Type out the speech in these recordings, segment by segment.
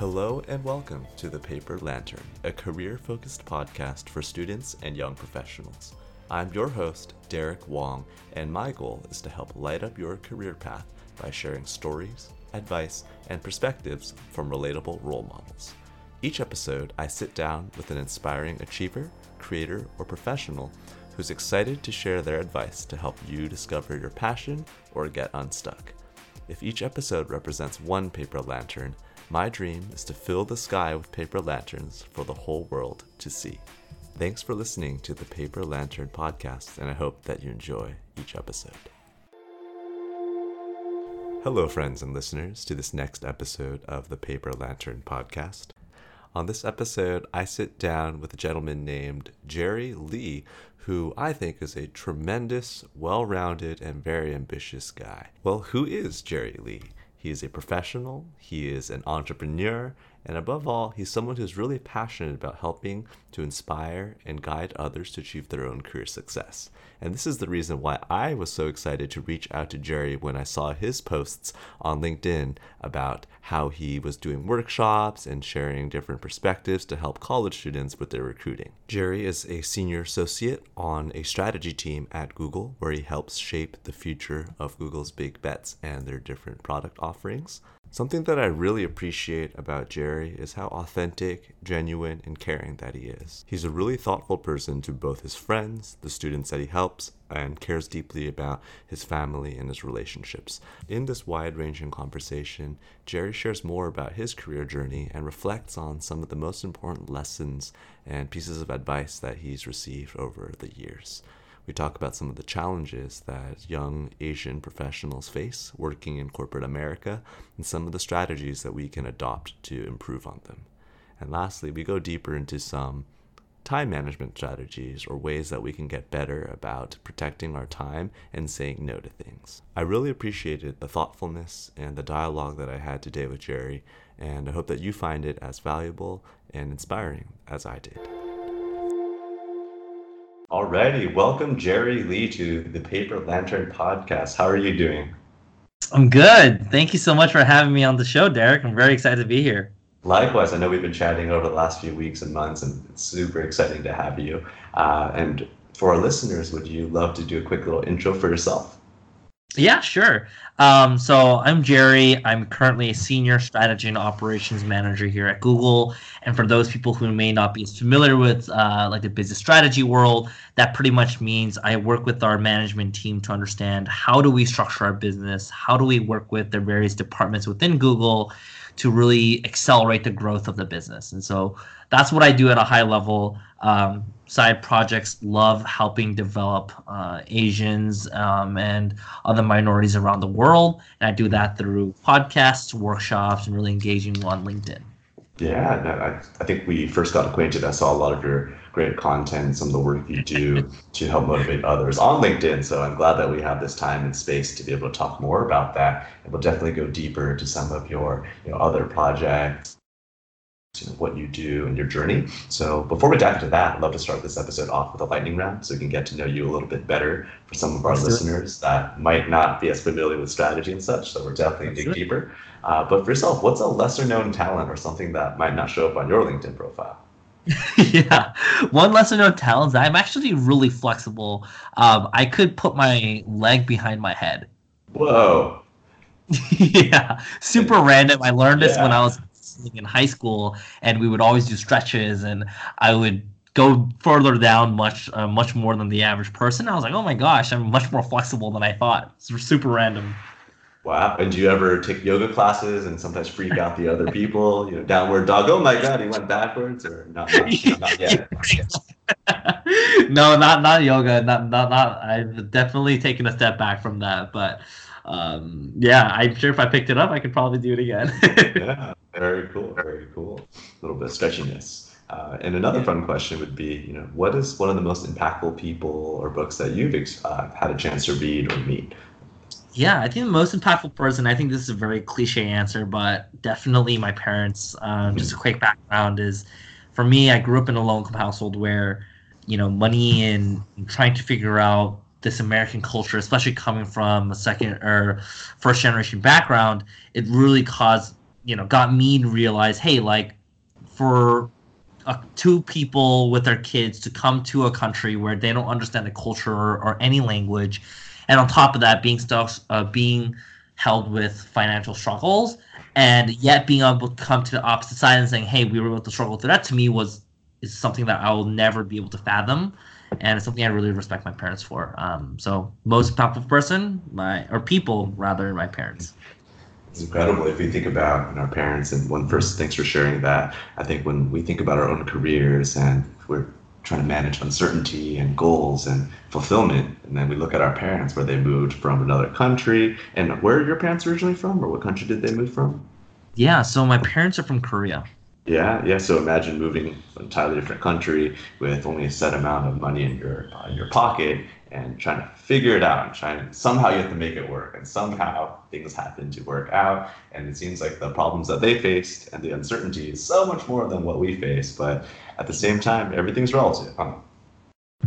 Hello and welcome to The Paper Lantern, a career focused podcast for students and young professionals. I'm your host, Derek Wong, and my goal is to help light up your career path by sharing stories, advice, and perspectives from relatable role models. Each episode, I sit down with an inspiring achiever, creator, or professional who's excited to share their advice to help you discover your passion or get unstuck. If each episode represents one paper lantern, my dream is to fill the sky with paper lanterns for the whole world to see. Thanks for listening to the Paper Lantern podcast, and I hope that you enjoy each episode. Hello, friends and listeners, to this next episode of the Paper Lantern podcast. On this episode, I sit down with a gentleman named Jerry Lee, who I think is a tremendous, well rounded, and very ambitious guy. Well, who is Jerry Lee? He is a professional, he is an entrepreneur, and above all, he's someone who's really passionate about helping to inspire and guide others to achieve their own career success. And this is the reason why I was so excited to reach out to Jerry when I saw his posts on LinkedIn about how he was doing workshops and sharing different perspectives to help college students with their recruiting. Jerry is a senior associate on a strategy team at Google where he helps shape the future of Google's big bets and their different product offerings. Something that I really appreciate about Jerry is how authentic, genuine, and caring that he is. He's a really thoughtful person to both his friends, the students that he helps, and cares deeply about his family and his relationships. In this wide ranging conversation, Jerry shares more about his career journey and reflects on some of the most important lessons and pieces of advice that he's received over the years. We talk about some of the challenges that young Asian professionals face working in corporate America and some of the strategies that we can adopt to improve on them. And lastly, we go deeper into some time management strategies or ways that we can get better about protecting our time and saying no to things. I really appreciated the thoughtfulness and the dialogue that I had today with Jerry, and I hope that you find it as valuable and inspiring as I did. Alrighty, welcome Jerry Lee to the Paper Lantern podcast. How are you doing? I'm good. Thank you so much for having me on the show, Derek. I'm very excited to be here. Likewise, I know we've been chatting over the last few weeks and months, and it's super exciting to have you. Uh, and for our listeners, would you love to do a quick little intro for yourself? Yeah, sure. Um, so I'm Jerry. I'm currently a senior strategy and operations manager here at Google. And for those people who may not be as familiar with uh, like the business strategy world, that pretty much means I work with our management team to understand how do we structure our business, how do we work with the various departments within Google to really accelerate the growth of the business. And so that's what I do at a high level. Um, side projects love helping develop uh, Asians um, and other minorities around the world. And I do that through podcasts, workshops, and really engaging on LinkedIn. Yeah, no, I, I think we first got acquainted. I saw a lot of your great content, some of the work you do to help motivate others on LinkedIn. So I'm glad that we have this time and space to be able to talk more about that. And we'll definitely go deeper into some of your you know, other projects you know, what you do and your journey. So before we dive into that, I'd love to start this episode off with a lightning round so we can get to know you a little bit better for some of our Let's listeners that might not be as familiar with strategy and such. So we're definitely going to dig deeper. Uh, but for yourself, what's a lesser known talent or something that might not show up on your LinkedIn profile? yeah, one lesser known talent is I'm actually really flexible. Um, I could put my leg behind my head. Whoa. yeah, super random. I learned this yeah. when I was in high school, and we would always do stretches, and I would go further down much uh, much more than the average person. I was like, oh my gosh, I'm much more flexible than I thought. It's super random. Wow. And do you ever take yoga classes and sometimes freak out the other people? You know, downward dog. Oh my God, he went backwards, or not? Not, not yet. no, not not yoga. Not not not. I've definitely taken a step back from that, but um, yeah, I'm sure if I picked it up, I could probably do it again. yeah, very cool, very cool. A little bit of stretchiness. Uh, and another fun question would be, you know, what is one of the most impactful people or books that you've uh, had a chance to read or meet? Yeah, I think the most impactful person. I think this is a very cliche answer, but definitely my parents. Um, just a quick background is, for me, I grew up in a low income household where, you know, money and trying to figure out this American culture, especially coming from a second or first generation background, it really caused you know got me to realize, hey, like for uh, two people with their kids to come to a country where they don't understand the culture or, or any language, and on top of that, being stuck, uh, being held with financial struggles, and yet being able to come to the opposite side and saying, "Hey, we were able to struggle through that," to me was is something that I will never be able to fathom, and it's something I really respect my parents for. Um, so most powerful person, my or people rather, my parents. It's incredible if you think about our parents. And one first, thanks for sharing that. I think when we think about our own careers and we're trying to manage uncertainty and goals and fulfillment, and then we look at our parents where they moved from another country. And where are your parents originally from, or what country did they move from? Yeah, so my parents are from Korea. Yeah, yeah. So imagine moving to an entirely different country with only a set amount of money in your uh, in your pocket, and trying to figure it out and trying somehow you have to make it work and somehow things happen to work out and it seems like the problems that they faced and the uncertainty is so much more than what we face but at the same time everything's relative huh?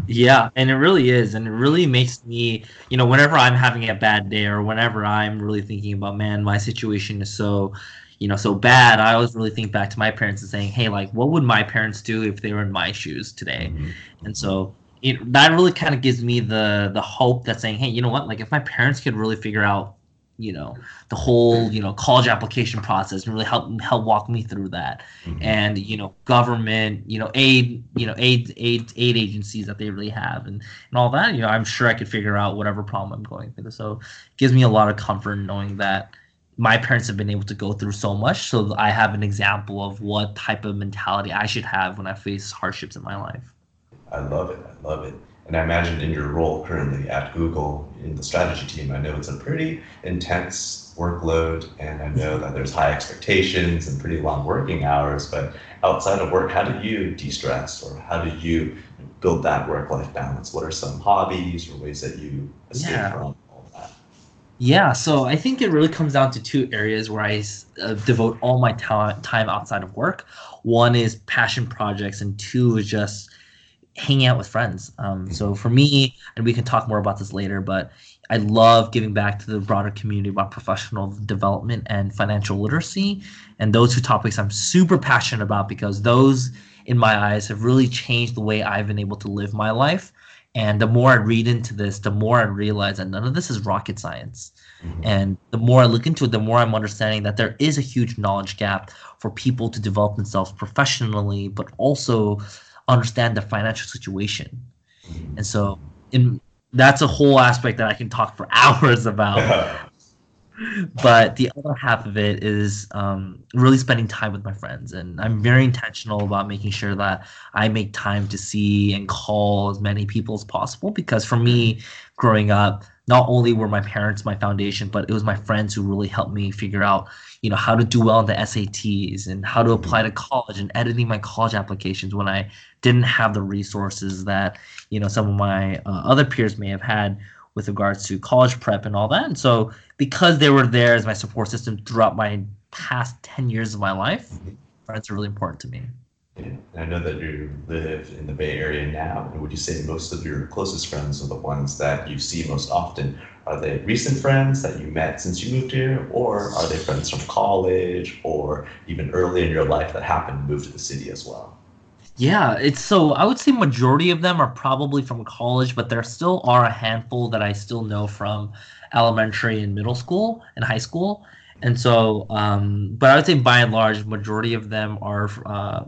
yeah and it really is and it really makes me you know whenever i'm having a bad day or whenever i'm really thinking about man my situation is so you know so bad i always really think back to my parents and saying hey like what would my parents do if they were in my shoes today mm-hmm. and so it, that really kind of gives me the the hope that saying, hey, you know what? Like if my parents could really figure out, you know, the whole you know college application process and really help help walk me through that, mm-hmm. and you know, government, you know, aid, you know, aid aid aid agencies that they really have, and and all that, you know, I'm sure I could figure out whatever problem I'm going through. So it gives me a lot of comfort knowing that my parents have been able to go through so much so i have an example of what type of mentality i should have when i face hardships in my life I love it. I love it. And I imagine in your role currently at Google in the strategy team, I know it's a pretty intense workload, and I know that there's high expectations and pretty long working hours. But outside of work, how do you de stress or how do you build that work life balance? What are some hobbies or ways that you escape yeah. from? All that? Yeah, so I think it really comes down to two areas where I uh, devote all my ta- time outside of work. One is passion projects, and two is just hanging out with friends. Um, so mm-hmm. for me, and we can talk more about this later, but I love giving back to the broader community about professional development and financial literacy. And those two topics I'm super passionate about because those, in my eyes, have really changed the way I've been able to live my life. And the more I read into this, the more I realize that none of this is rocket science. Mm-hmm. And the more I look into it, the more I'm understanding that there is a huge knowledge gap for people to develop themselves professionally, but also understand the financial situation. And so in that's a whole aspect that I can talk for hours about. but the other half of it is um, really spending time with my friends and i'm very intentional about making sure that i make time to see and call as many people as possible because for me growing up not only were my parents my foundation but it was my friends who really helped me figure out you know how to do well in the SATs and how to apply to college and editing my college applications when I didn't have the resources that you know some of my uh, other peers may have had with regards to college prep and all that. And so because they were there as my support system throughout my past 10 years of my life, friends are really important to me. I know that you live in the Bay Area now. And Would you say most of your closest friends are the ones that you see most often? Are they recent friends that you met since you moved here, or are they friends from college or even early in your life that happened to move to the city as well? Yeah, it's so I would say majority of them are probably from college, but there still are a handful that I still know from elementary and middle school and high school. And so, um, but I would say by and large, majority of them are uh,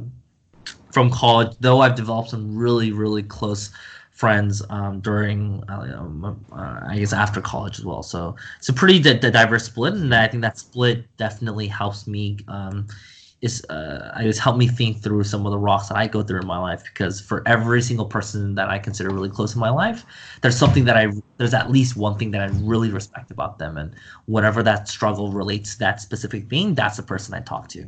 from college, though I've developed some really, really close friends um, during, uh, uh, I guess, after college as well. So it's a pretty d- d- diverse split, and I think that split definitely helps me. Um, is uh, I just help me think through some of the rocks that I go through in my life because for every single person that I consider really close in my life, there's something that I there's at least one thing that I really respect about them, and whatever that struggle relates to that specific thing, that's the person I talk to.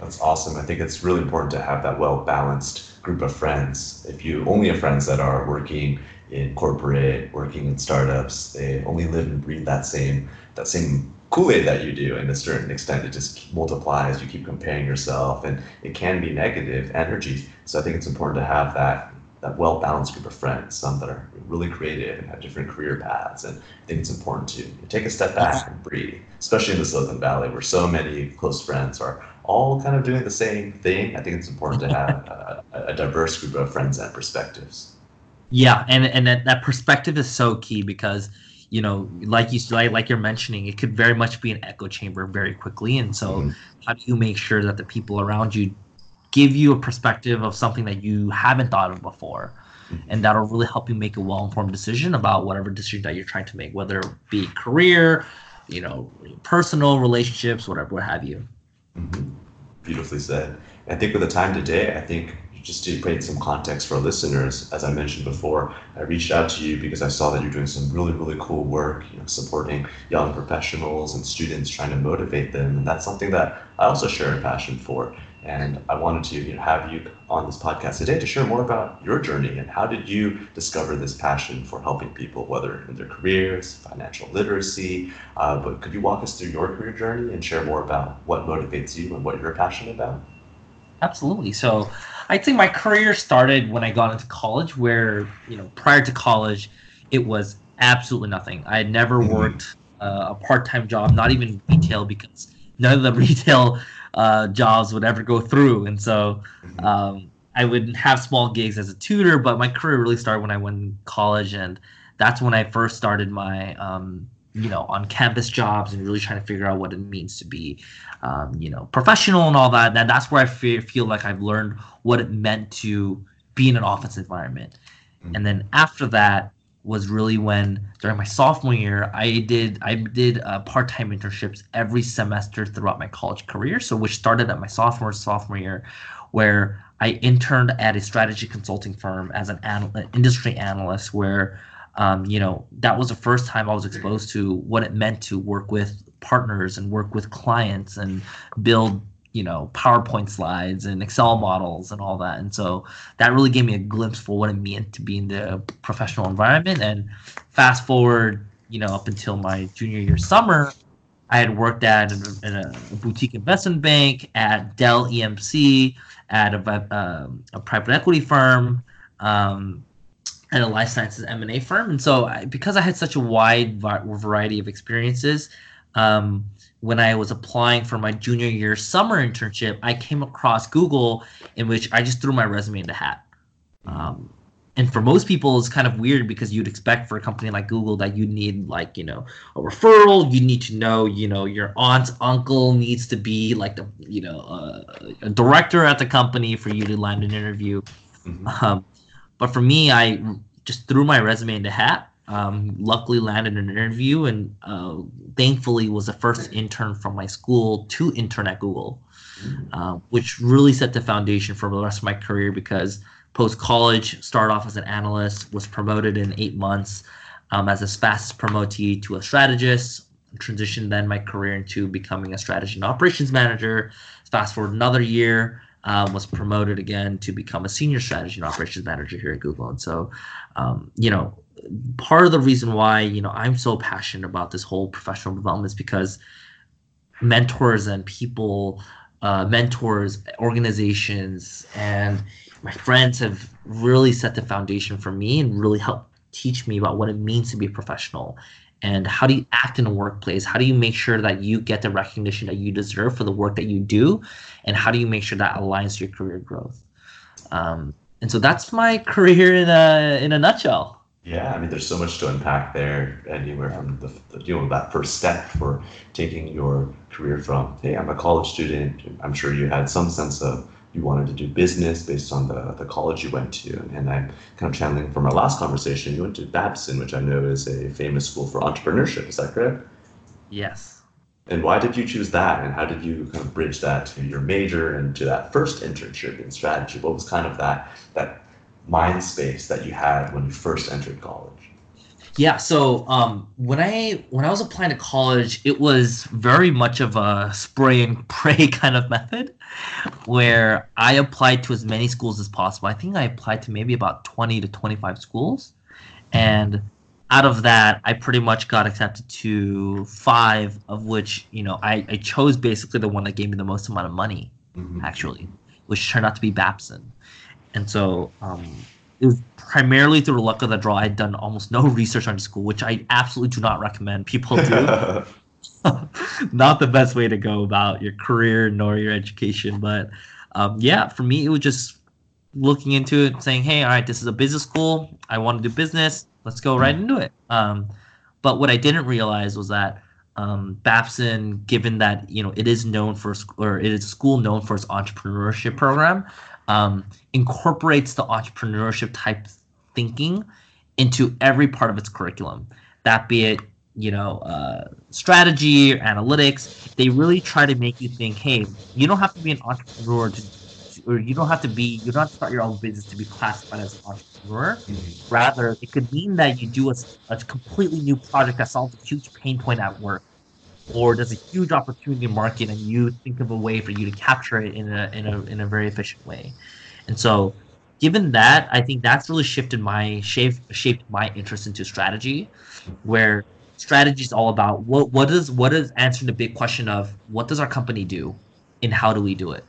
That's awesome. I think it's really important to have that well balanced group of friends. If you only have friends that are working in corporate, working in startups, they only live and breathe that same that same Kool-Aid that you do, and a certain extent, it just multiplies. You keep comparing yourself, and it can be negative energy. So I think it's important to have that that well balanced group of friends, some that are really creative and have different career paths. And I think it's important to take a step back and breathe, especially in the Silicon Valley where so many close friends are all kind of doing the same thing. I think it's important to have a, a diverse group of friends and perspectives. Yeah, and and that, that perspective is so key because you know, like you like, like you're mentioning, it could very much be an echo chamber very quickly. And so, mm-hmm. how do you make sure that the people around you give you a perspective of something that you haven't thought of before? Mm-hmm. And that'll really help you make a well-informed decision about whatever decision that you're trying to make, whether it be career, you know, personal relationships, whatever, what have you. Mm-hmm. Beautifully said. I think with the time today, I think just to create some context for listeners, as I mentioned before, I reached out to you because I saw that you're doing some really, really cool work, you know, supporting young professionals and students, trying to motivate them. And that's something that I also share a passion for. And I wanted to you know, have you on this podcast today to share more about your journey and how did you discover this passion for helping people, whether in their careers, financial literacy. Uh, but could you walk us through your career journey and share more about what motivates you and what you're passionate about? Absolutely. So I'd say my career started when I got into college, where you know prior to college, it was absolutely nothing. I had never mm-hmm. worked uh, a part-time job, not even retail, because none of the retail uh, jobs would ever go through, and so mm-hmm. um, I would have small gigs as a tutor. But my career really started when I went to college, and that's when I first started my um, you know on campus jobs and really trying to figure out what it means to be um, you know professional and all that and that's where i feel, feel like i've learned what it meant to be in an office environment mm-hmm. and then after that was really when during my sophomore year i did i did uh, part-time internships every semester throughout my college career. So which started at my sophomore sophomore year where i interned at a strategy consulting firm as an anal- industry analyst where um, you know, that was the first time I was exposed to what it meant to work with partners and work with clients and build, you know, PowerPoint slides and Excel models and all that. And so that really gave me a glimpse for what it meant to be in the professional environment. And fast forward, you know, up until my junior year summer, I had worked at in a, boutique investment bank, at Dell EMC, at a, um, a private equity firm. Um, at a life sciences M&A firm. And so I, because I had such a wide variety of experiences, um, when I was applying for my junior year summer internship, I came across Google in which I just threw my resume in the hat. Um, and for most people, it's kind of weird because you'd expect for a company like Google that you need like you know a referral. You need to know you know your aunt's uncle needs to be like the you know uh, a director at the company for you to land an interview. Mm-hmm. Um, but for me, I just threw my resume in the hat. Um, luckily landed an interview and uh, thankfully was the first intern from my school to intern at Google, uh, which really set the foundation for the rest of my career because post college started off as an analyst, was promoted in eight months um, as a fast promotee to a strategist, transitioned then my career into becoming a strategy and operations manager. Fast forward another year, um, was promoted again to become a senior strategy and operations manager here at Google. And so, um, you know, part of the reason why you know I'm so passionate about this whole professional development is because mentors and people, uh, mentors, organizations, and my friends have really set the foundation for me and really helped teach me about what it means to be a professional. And how do you act in a workplace? How do you make sure that you get the recognition that you deserve for the work that you do? And how do you make sure that aligns your career growth? Um, and so that's my career in a in a nutshell yeah i mean there's so much to unpack there anywhere from the, the you know that first step for taking your career from hey i'm a college student i'm sure you had some sense of you wanted to do business based on the, the college you went to. And I'm kind of channeling from our last conversation, you went to Babson, which I know is a famous school for entrepreneurship. Is that correct? Yes. And why did you choose that? And how did you kind of bridge that to your major and to that first internship in strategy? What was kind of that that mind space that you had when you first entered college? Yeah, so um, when I when I was applying to college, it was very much of a spray and pray kind of method, where I applied to as many schools as possible. I think I applied to maybe about twenty to twenty five schools, and out of that, I pretty much got accepted to five, of which you know I, I chose basically the one that gave me the most amount of money, mm-hmm. actually, which turned out to be Babson, and so um, it was primarily through the luck of the draw. I'd done almost no research on school, which I absolutely do not recommend people do. not the best way to go about your career nor your education. But um, yeah, for me, it was just looking into it, saying, "Hey, all right, this is a business school. I want to do business. Let's go right into it." Um, but what I didn't realize was that um, Babson, given that you know it is known for or it is a school known for its entrepreneurship program, um, incorporates the entrepreneurship type thinking into every part of its curriculum. That be it, you know, uh, strategy or analytics. They really try to make you think, hey, you don't have to be an entrepreneur to, or you don't have to be, you don't have to start your own business to be classified as an entrepreneur. Mm-hmm. Rather, it could mean that you do a, a completely new project that solves a huge pain point at work or there's a huge opportunity market and you think of a way for you to capture it in a in a in a very efficient way. And so given that, I think that's really shifted my shaped shaped my interest into strategy, where strategy is all about what what is what is answering the big question of what does our company do and how do we do it?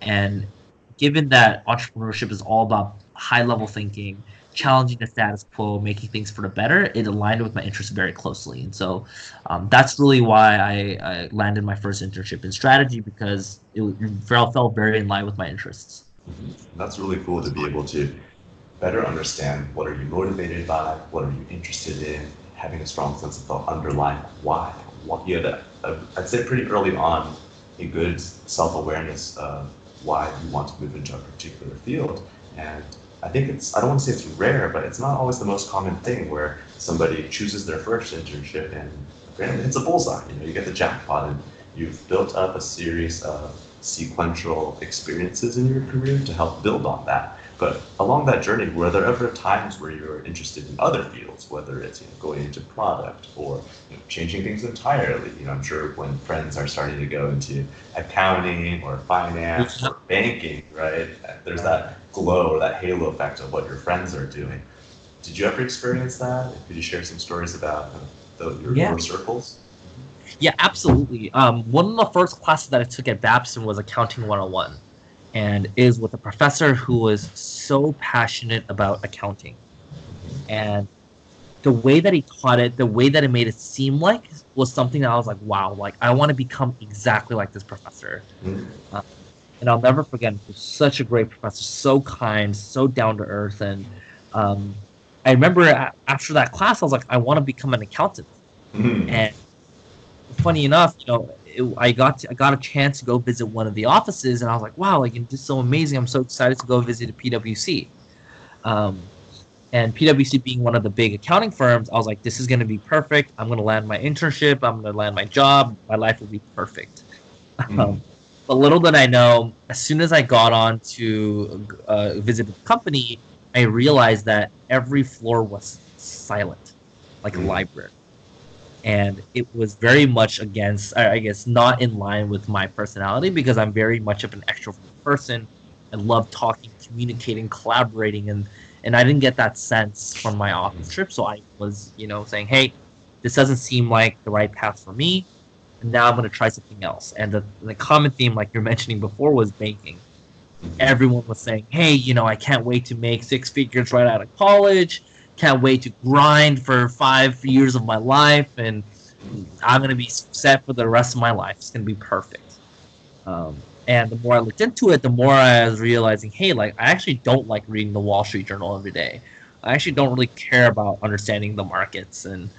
And given that entrepreneurship is all about high level thinking, challenging the status quo, making things for the better, it aligned with my interests very closely. And so um, that's really why I, I, landed my first internship in strategy because it, it felt very in line with my interests. That's really cool to be able to better understand what are you motivated by, what are you interested in, having a strong sense of the underlying why. What you had, a, I'd say pretty early on, a good self-awareness of why you want to move into a particular field. And I think it's, I don't want to say it's rare, but it's not always the most common thing where somebody chooses their first internship and apparently it's a bullseye. You know, you get the jackpot and you've built up a series of sequential experiences in your career to help build on that. But along that journey, were there ever times where you were interested in other fields, whether it's you know, going into product or you know, changing things entirely? You know, I'm sure when friends are starting to go into accounting or finance or banking, right? There's that glow or that halo effect of what your friends are doing. Did you ever experience that? Could you share some stories about the, your, yeah. circles? Yeah, absolutely. Um, one of the first classes that I took at Babson was Accounting 101 and is with a professor who was so passionate about accounting. And the way that he taught it, the way that it made it seem like was something that I was like, wow, like I want to become exactly like this professor. Mm. Uh, and I'll never forget. He was such a great professor, so kind, so down to earth, and um, I remember after that class, I was like, I want to become an accountant. Mm. And funny enough, you know, it, I got to, I got a chance to go visit one of the offices, and I was like, wow, like this is so amazing! I'm so excited to go visit a PwC. Um, and PwC being one of the big accounting firms, I was like, this is going to be perfect. I'm going to land my internship. I'm going to land my job. My life will be perfect. Mm. Um, but little did I know, as soon as I got on to uh, visit the company, I realized that every floor was silent, like mm. a library. And it was very much against i guess not in line with my personality because i'm very much of an extrovert person. I love talking communicating collaborating and and i didn't get that sense from my office trip. So i was you know saying hey this doesn't seem like the right path for me now i'm going to try something else and the, the common theme like you're mentioning before was banking everyone was saying hey you know i can't wait to make six figures right out of college can't wait to grind for five years of my life, and I'm gonna be set for the rest of my life. It's gonna be perfect. Um, and the more I looked into it, the more I was realizing, hey, like I actually don't like reading the Wall Street Journal every day. I actually don't really care about understanding the markets and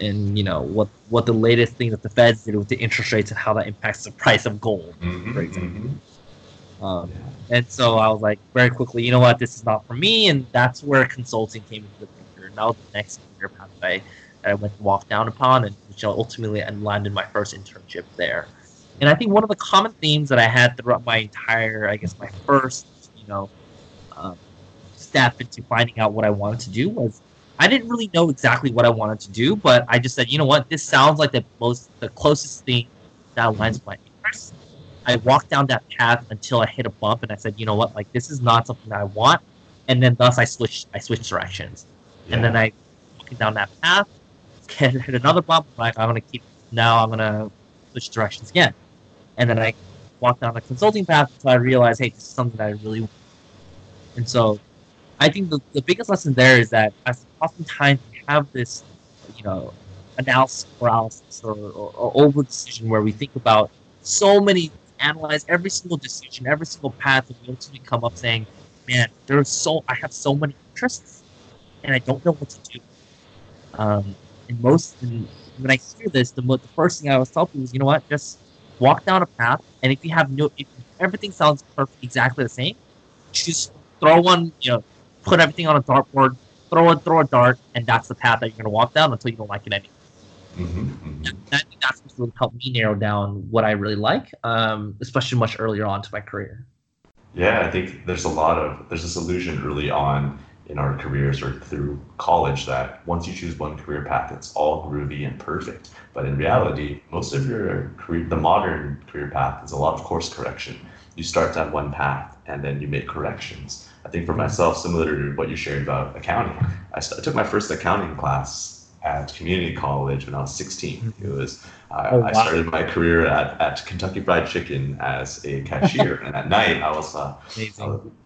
and you know what what the latest thing that the Feds did with the interest rates and how that impacts the price of gold, mm-hmm, for example. Mm-hmm. Um, and so I was like, very quickly, you know what, this is not for me, and that's where consulting came into the picture. And that was the next career path that I, that I went to walk down upon, and which ultimately landed my first internship there. And I think one of the common themes that I had throughout my entire, I guess, my first, you know, um, step into finding out what I wanted to do was I didn't really know exactly what I wanted to do, but I just said, you know what, this sounds like the most, the closest thing that aligns with my interests. I walked down that path until I hit a bump, and I said, you know what, like this is not something that I want, and then thus I switched, I switched directions yeah. and then I walking down that path, hit, hit another bump. Like I'm gonna keep now. I'm gonna switch directions again, and then I walked down the consulting path until I realized, hey, this is something that I really want. And so I think the, the biggest lesson there is that as oftentimes we have this, you know, analysis paralysis or, or, or over decision where we think about so many, analyze every single decision, every single path, and we ultimately come up saying, man, there's so I have so many interests, and I don't know what to do. Um, and most, and when I hear this, the, the first thing I always tell people is, you know what, just walk down a path, and if you have no, if everything sounds perfect, exactly the same, just throw one, you know, put everything on a dartboard, throw a throw a dart, and that's the path that you're gonna walk down until you don't like it anymore. Mm-hmm, mm-hmm. That, that's what really helped me narrow down what I really like, um, especially much earlier on to my career. Yeah, I think there's a lot of there's this illusion early on in our careers or through college that once you choose one career path, it's all groovy and perfect. But in reality, most of your career, the modern career path is a lot of course correction. You start on one path and then you make corrections. I think for myself, similar to what you shared about accounting, I, st- I took my first accounting class at community college when I was 16. It was uh, oh, wow. I started my career at, at Kentucky Fried Chicken as a cashier, and at night I was uh,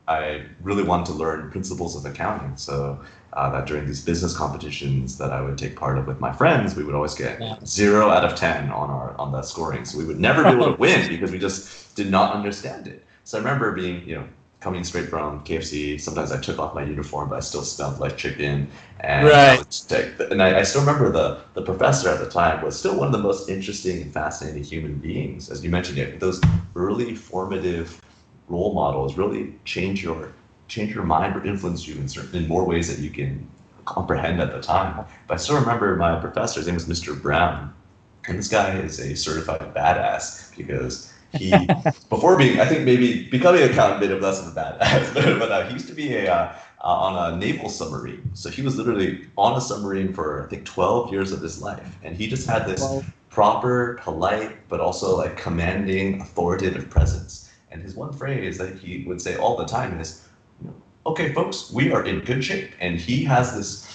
I really wanted to learn principles of accounting. So uh, that during these business competitions that I would take part of with my friends, we would always get yeah. zero out of ten on our on the scoring. So we would never be able to win because we just did not understand it. So I remember being you know coming straight from KFC. Sometimes I took off my uniform, but I still smelled like chicken. And right. I and I, I, still remember the the professor at the time was still one of the most interesting and fascinating human beings. As you mentioned, it those early formative role models really change your change your mind or influence you in certain in more ways that you can comprehend at the time. But I still remember my professor. His name was Mr. Brown, and this guy is a certified badass because he before being I think maybe becoming a accountant made him less of a badass, but uh, he used to be a uh, uh, on a naval submarine. So he was literally on a submarine for I think 12 years of his life, and he just had this proper, polite, but also like commanding, authoritative presence. And his one phrase that he would say all the time is, "Okay, folks, we are in good shape." And he has this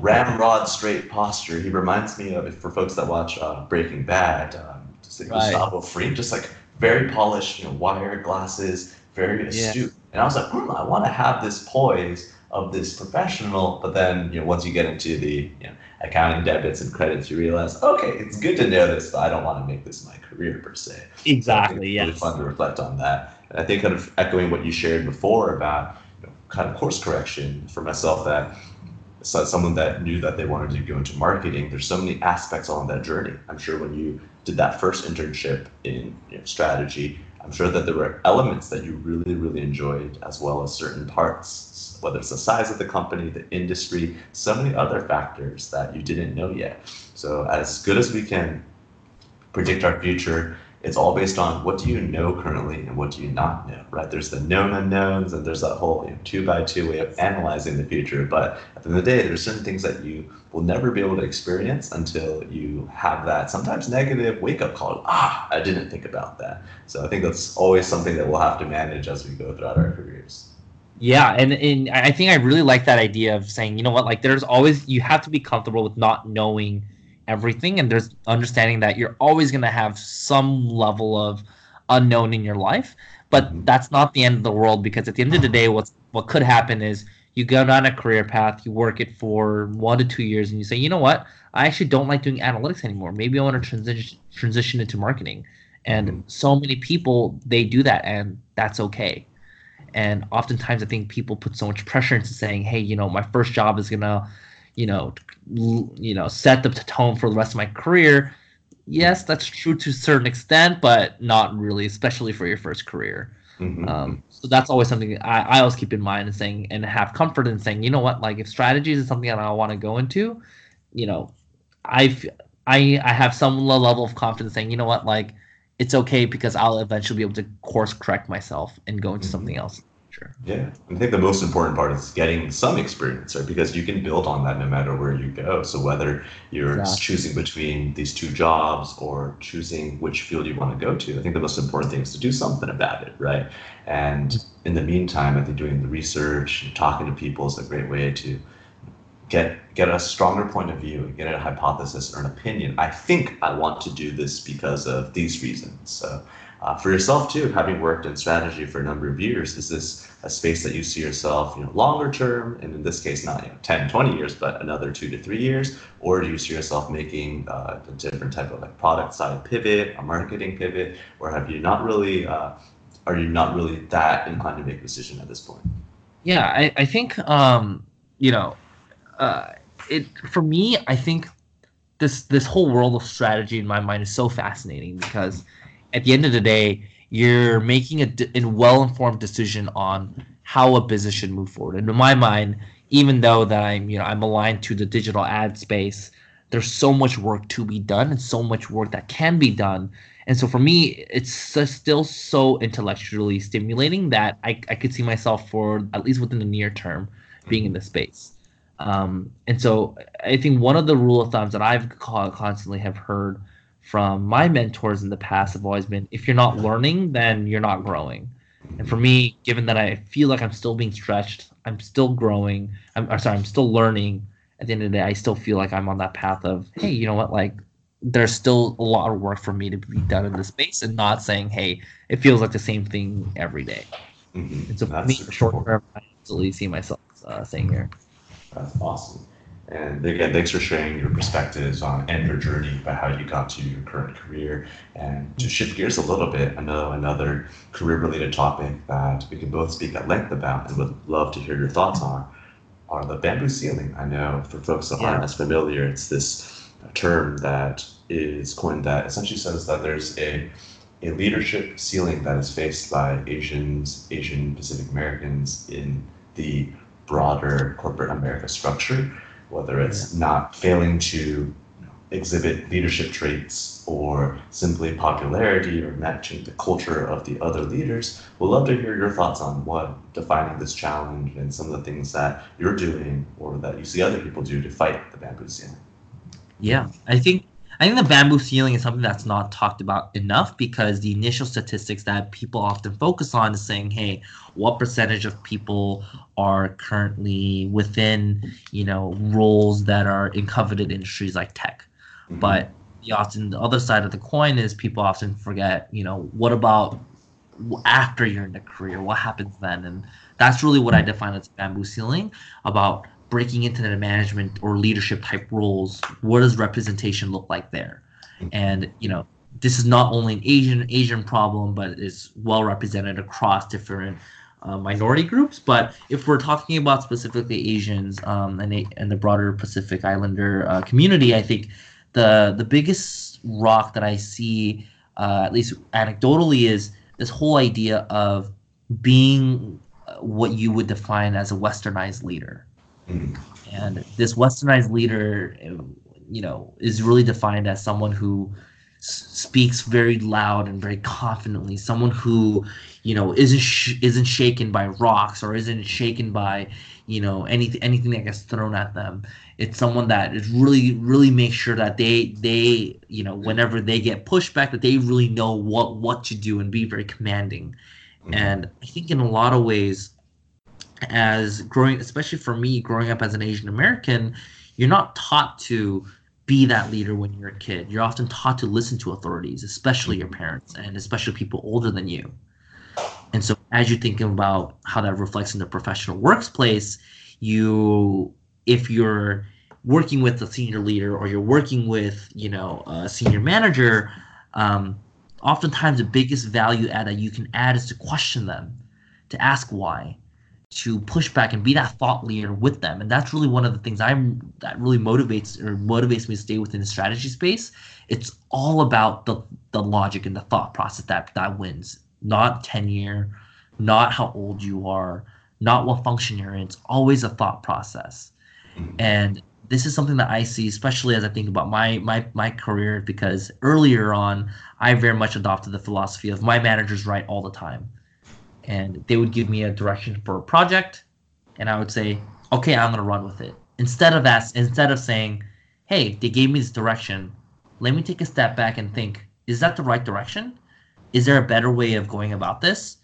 ramrod straight posture. He reminds me of for folks that watch uh, Breaking Bad. Um, right. Gustavo Fring, just like very polished, you know, wire glasses, very astute. Yeah. And I was like, hmm, I want to have this poise of this professional. But then, you know, once you get into the you know, accounting debits and credits, you realize, okay, it's good to know this, but I don't want to make this my career per se. Exactly. Yeah. It's really fun to reflect on that. And I think kind of echoing what you shared before about you know, kind of course correction for myself that so someone that knew that they wanted to go into marketing, there's so many aspects on that journey. I'm sure when you did that first internship in you know, strategy, I'm sure that there were elements that you really, really enjoyed, as well as certain parts, whether it's the size of the company, the industry, so many other factors that you didn't know yet. So, as good as we can predict our future, it's all based on what do you know currently and what do you not know, right? There's the known unknowns, and there's that whole you know, two by two way of analyzing the future. But at the end of the day, there's certain things that you will never be able to experience until you have that sometimes negative wake up call. Ah, I didn't think about that. So I think that's always something that we'll have to manage as we go throughout our careers. Yeah, and, and I think I really like that idea of saying, you know what, like there's always you have to be comfortable with not knowing everything and there's understanding that you're always going to have some level of unknown in your life but mm-hmm. that's not the end of the world because at the end of the day what's what could happen is you go down a career path you work it for one to two years and you say you know what i actually don't like doing analytics anymore maybe i want to transition transition into marketing and mm-hmm. so many people they do that and that's okay and oftentimes i think people put so much pressure into saying hey you know my first job is gonna you know, you know, set the tone for the rest of my career. Yes, that's true to a certain extent, but not really, especially for your first career. Mm-hmm. Um, so that's always something I, I always keep in mind and saying and have comfort in saying, you know what, like if strategies is something that I want to go into, you know, I've I I have some level of confidence saying, you know what, like it's okay because I'll eventually be able to course correct myself and go into mm-hmm. something else. Sure. Yeah, I think the most important part is getting some experience, right? Because you can build on that no matter where you go. So whether you're exactly. choosing between these two jobs or choosing which field you want to go to, I think the most important thing is to do something about it, right? And in the meantime, I think doing the research and talking to people is a great way to get get a stronger point of view, get a hypothesis or an opinion. I think I want to do this because of these reasons. So uh, for yourself too, having worked in strategy for a number of years, is this a space that you see yourself, you know, longer term, and in this case, not you know, 10, 20 years, but another two to three years, or do you see yourself making uh, a different type of like product side pivot, a marketing pivot, or have you not really, uh, are you not really that inclined to make a decision at this point? Yeah, I, I think, um, you know, uh, it for me, I think this this whole world of strategy in my mind is so fascinating because at the end of the day, you're making a, a well informed decision on how a business should move forward. And in my mind, even though that I'm you know I'm aligned to the digital ad space, there's so much work to be done and so much work that can be done. And so for me, it's still so intellectually stimulating that I, I could see myself for at least within the near term being in the space. Um, and so I think one of the rule of thumbs that I've constantly have heard from my mentors in the past have always been if you're not learning, then you're not growing. And for me, given that I feel like I'm still being stretched, I'm still growing. I'm, sorry, I'm still learning. At the end of the day, I still feel like I'm on that path of, hey, you know what, like there's still a lot of work for me to be done in this space, and not saying, hey, it feels like the same thing every day. Mm-hmm. And so for me, short term, I absolutely see myself uh, saying here. That's awesome. And again, thanks for sharing your perspectives on and your journey about how you got to your current career. And to shift gears a little bit, I know another career related topic that we can both speak at length about and would love to hear your thoughts on are the bamboo ceiling. I know for folks that yeah. aren't as familiar, it's this term that is coined that essentially says that there's a a leadership ceiling that is faced by Asians, Asian Pacific Americans in the broader corporate America structure whether it's not failing to exhibit leadership traits or simply popularity or matching the culture of the other leaders. We'd love to hear your thoughts on what defining this challenge and some of the things that you're doing or that you see other people do to fight the bamboo ceiling. Yeah, I think I think the bamboo ceiling is something that's not talked about enough because the initial statistics that people often focus on is saying, hey, what percentage of people are currently within, you know, roles that are in coveted industries like tech. Mm-hmm. But the often the other side of the coin is people often forget, you know, what about after you're in the career? What happens then? And that's really what I define as bamboo ceiling about breaking into the management or leadership type roles, what does representation look like there? And you know, this is not only an Asian Asian problem, but it's well represented across different uh, minority groups. But if we're talking about specifically Asians um, and and the broader Pacific Islander uh, community, I think the the biggest rock that I see, uh, at least anecdotally, is this whole idea of being uh, what you would define as a westernized leader and this westernized leader, you know, is really defined as someone who s- speaks very loud and very confidently. Someone who, you know, isn't sh- isn't shaken by rocks or isn't shaken by, you know, anything anything that gets thrown at them. It's someone that is really really makes sure that they they you know whenever they get pushback that they really know what what to do and be very commanding. Mm-hmm. And I think in a lot of ways as growing, especially for me, growing up as an Asian American, you're not taught to be that leader when you're a kid. You're often taught to listen to authorities, especially your parents and especially people older than you. And so, as you're thinking about how that reflects in the professional workplace, you, if you're working with a senior leader or you're working with, you know, a senior manager, um, oftentimes the biggest value add that you can add is to question them, to ask why, to push back and be that thought leader with them. And that's really one of the things i'm that really motivates or motivates me to stay within the strategy space. It's all about the the logic and the thought process that that wins. Not tenure not how old you are not what function you're in. It's always a thought process. Mm-hmm. and this is something that i see especially as i think about my my my career because earlier on i very much adopted the philosophy of my manager's right all the time and they would give me a direction for a project and i would say okay i'm going to run with it instead of that instead of saying hey they gave me this direction let me take a step back and think is that the right direction is there a better way of going about this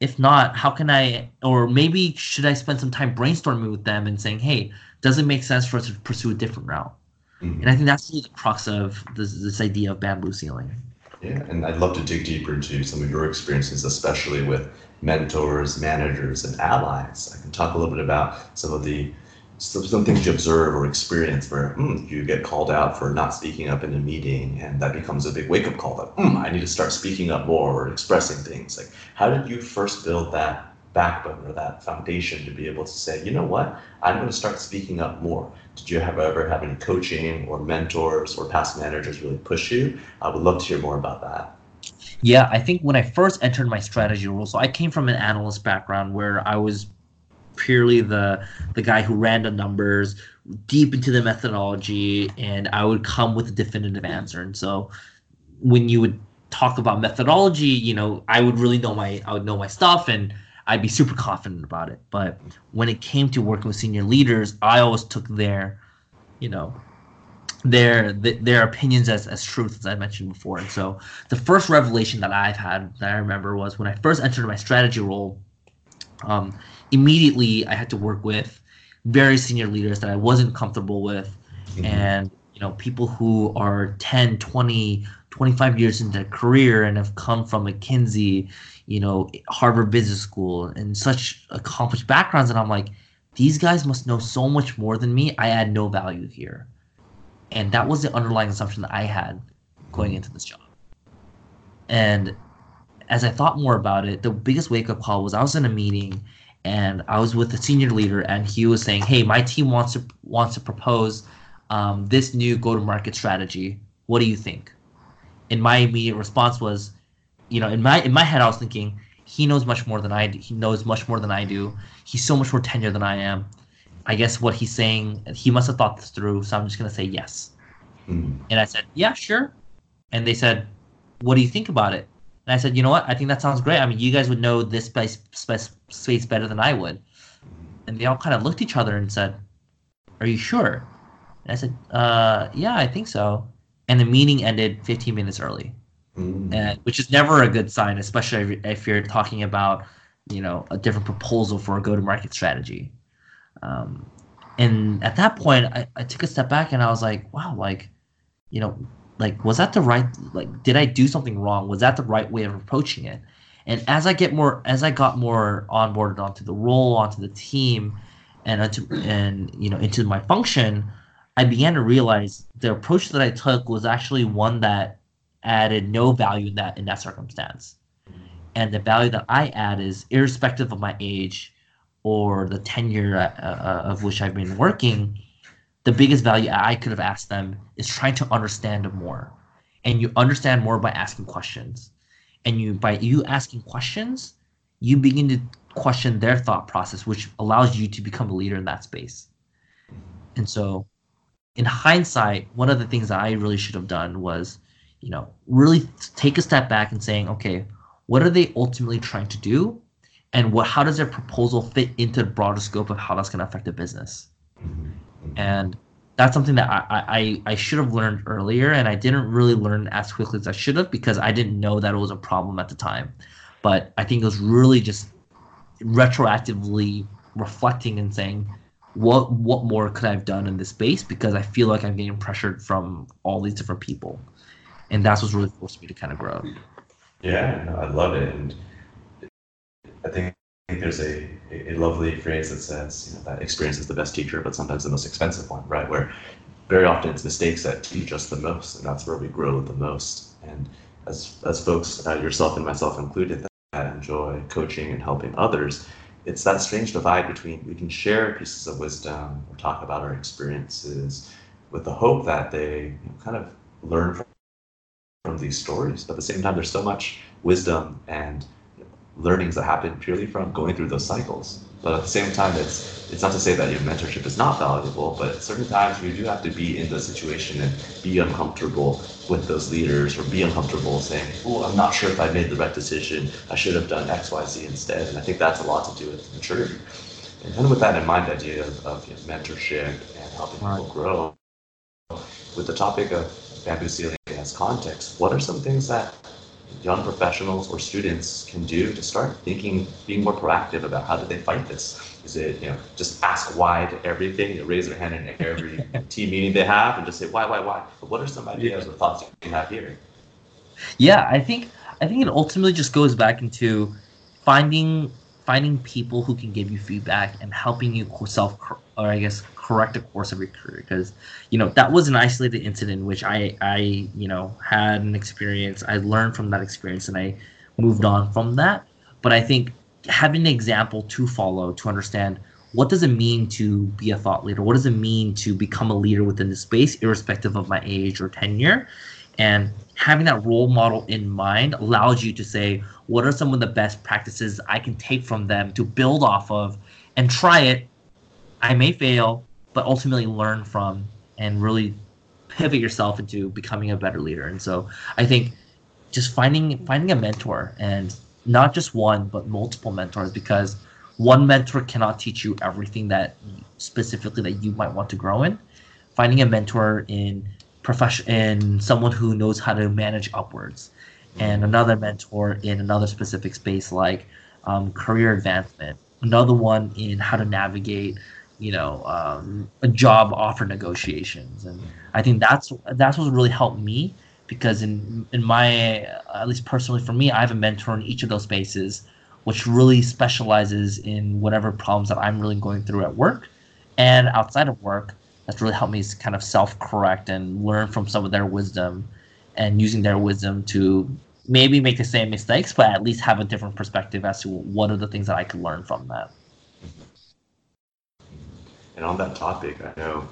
if not, how can I, or maybe should I spend some time brainstorming with them and saying, hey, does it make sense for us to pursue a different route? Mm-hmm. And I think that's really the crux of this, this idea of bamboo ceiling. Yeah, and I'd love to dig deeper into some of your experiences, especially with mentors, managers, and allies. I can talk a little bit about some of the some, some things you observe or experience where mm, you get called out for not speaking up in a meeting, and that becomes a big wake up call that mm, I need to start speaking up more or expressing things. Like, how did you first build that backbone or that foundation to be able to say, you know what, I'm going to start speaking up more? Did you have ever have any coaching or mentors or past managers really push you? I would love to hear more about that. Yeah, I think when I first entered my strategy role, so I came from an analyst background where I was purely the the guy who ran the numbers deep into the methodology and I would come with a definitive answer. And so when you would talk about methodology, you know, I would really know my I would know my stuff and I'd be super confident about it. But when it came to working with senior leaders, I always took their, you know, their their opinions as as truth, as I mentioned before. And so the first revelation that I've had that I remember was when I first entered my strategy role. Um, immediately, I had to work with very senior leaders that I wasn't comfortable with, mm-hmm. and you know people who are 10 20 25 years into their career and have come from mckinsey you know, Harvard Business School and such accomplished backgrounds. And I'm like, these guys must know so much more than me. I add no value here. And that was the underlying assumption that I had going into this job. And as I thought more about it, the biggest wake up call was I was in a meeting and I was with a senior leader and he was saying, "Hey, my team wants to wants to propose um, this new go to market strategy. What do you think?" And my immediate response was, you know, in my in my head, I was thinking he knows much more than I do. He knows much more than I do. He's so much more tenure than I am. I guess what he's saying, he must have thought this through. So I'm just gonna say yes. Mm-hmm. And I said, yeah, sure. And they said, what do you think about it? And I said, you know what? I think that sounds great. I mean, you guys would know this space space, space better than I would. And they all kind of looked at each other and said, are you sure? And I said, uh, yeah, I think so. And the meeting ended 15 minutes early mm. and, which is never a good sign, especially if you're talking about you know a different proposal for a go-to-market strategy. Um, and at that point, I, I took a step back and I was like, wow, like you know, like was that the right like did I do something wrong? Was that the right way of approaching it? And as I get more, as I got more onboarded onto the role, onto the team, and onto, and you know into my function, I began to realize the approach that I took was actually one that added no value in that in that circumstance. And the value that I add is irrespective of my age or the tenure uh, uh, of which I've been working. The biggest value I could have asked them is trying to understand more, and you understand more by asking questions. And you by you asking questions, you begin to question their thought process, which allows you to become a leader in that space. And so, in hindsight, one of the things that I really should have done was you know, really take a step back and saying, okay, what are they ultimately trying to do? And what how does their proposal fit into the broader scope of how that's going to affect the business? And that's something that I, I, I should have learned earlier, and I didn't really learn as quickly as I should have because I didn't know that it was a problem at the time. But I think it was really just retroactively reflecting and saying, what what more could I have done in this space? Because I feel like I'm getting pressured from all these different people and that's what's really forced me to kind of grow. Yeah, I love it, and I think there's a, a lovely phrase that says, you know, that experience is the best teacher, but sometimes the most expensive one, right? Where very often it's mistakes that teach us the most, and that's where we grow the most. And as as folks, uh, yourself and myself included, that enjoy coaching and helping others, it's that strange divide between we can share pieces of wisdom or talk about our experiences with the hope that they you know, kind of learn from from these stories. But at the same time, there's so much wisdom and learnings that happen purely from going through those cycles. But at the same time, it's it's not to say that your mentorship is not valuable, but certain times you do have to be in the situation and be uncomfortable with those leaders or be uncomfortable saying, oh, I'm not sure if I made the right decision. I should have done X, Y, Z instead. And I think that's a lot to do with maturity. And of with that in mind, the idea of, of you know, mentorship and helping people grow, with the topic of bamboo ceiling as context, what are some things that young professionals or students can do to start thinking, being more proactive about how do they fight this? Is it, you know, just ask why to everything, you know, raise their hand in every team meeting they have and just say why, why, why? But what are some ideas or thoughts you can have here? Yeah, I think I think it ultimately just goes back into finding finding people who can give you feedback and helping you self or I guess correct the course of your career because you know that was an isolated incident which I I you know had an experience I learned from that experience and I moved on from that. But I think having an example to follow to understand what does it mean to be a thought leader? What does it mean to become a leader within the space irrespective of my age or tenure? And having that role model in mind allows you to say what are some of the best practices I can take from them to build off of and try it? I may fail but ultimately learn from and really pivot yourself into becoming a better leader. And so I think just finding finding a mentor and not just one but multiple mentors because one mentor cannot teach you everything that specifically that you might want to grow in. Finding a mentor in profession in someone who knows how to manage upwards and another mentor in another specific space like um, career advancement another one in how to navigate you know um, a job offer negotiations. And i think that's that's what really helped me because in in my at least personally for me i have a mentor in each of those spaces which really specializes in whatever problems that i'm really going through at work and outside of work. That's really helped me kind of self-correct and learn from some of their wisdom and using their wisdom to maybe make the same mistakes but at least have a different perspective as to what are the things that i could learn from that and on that topic, I know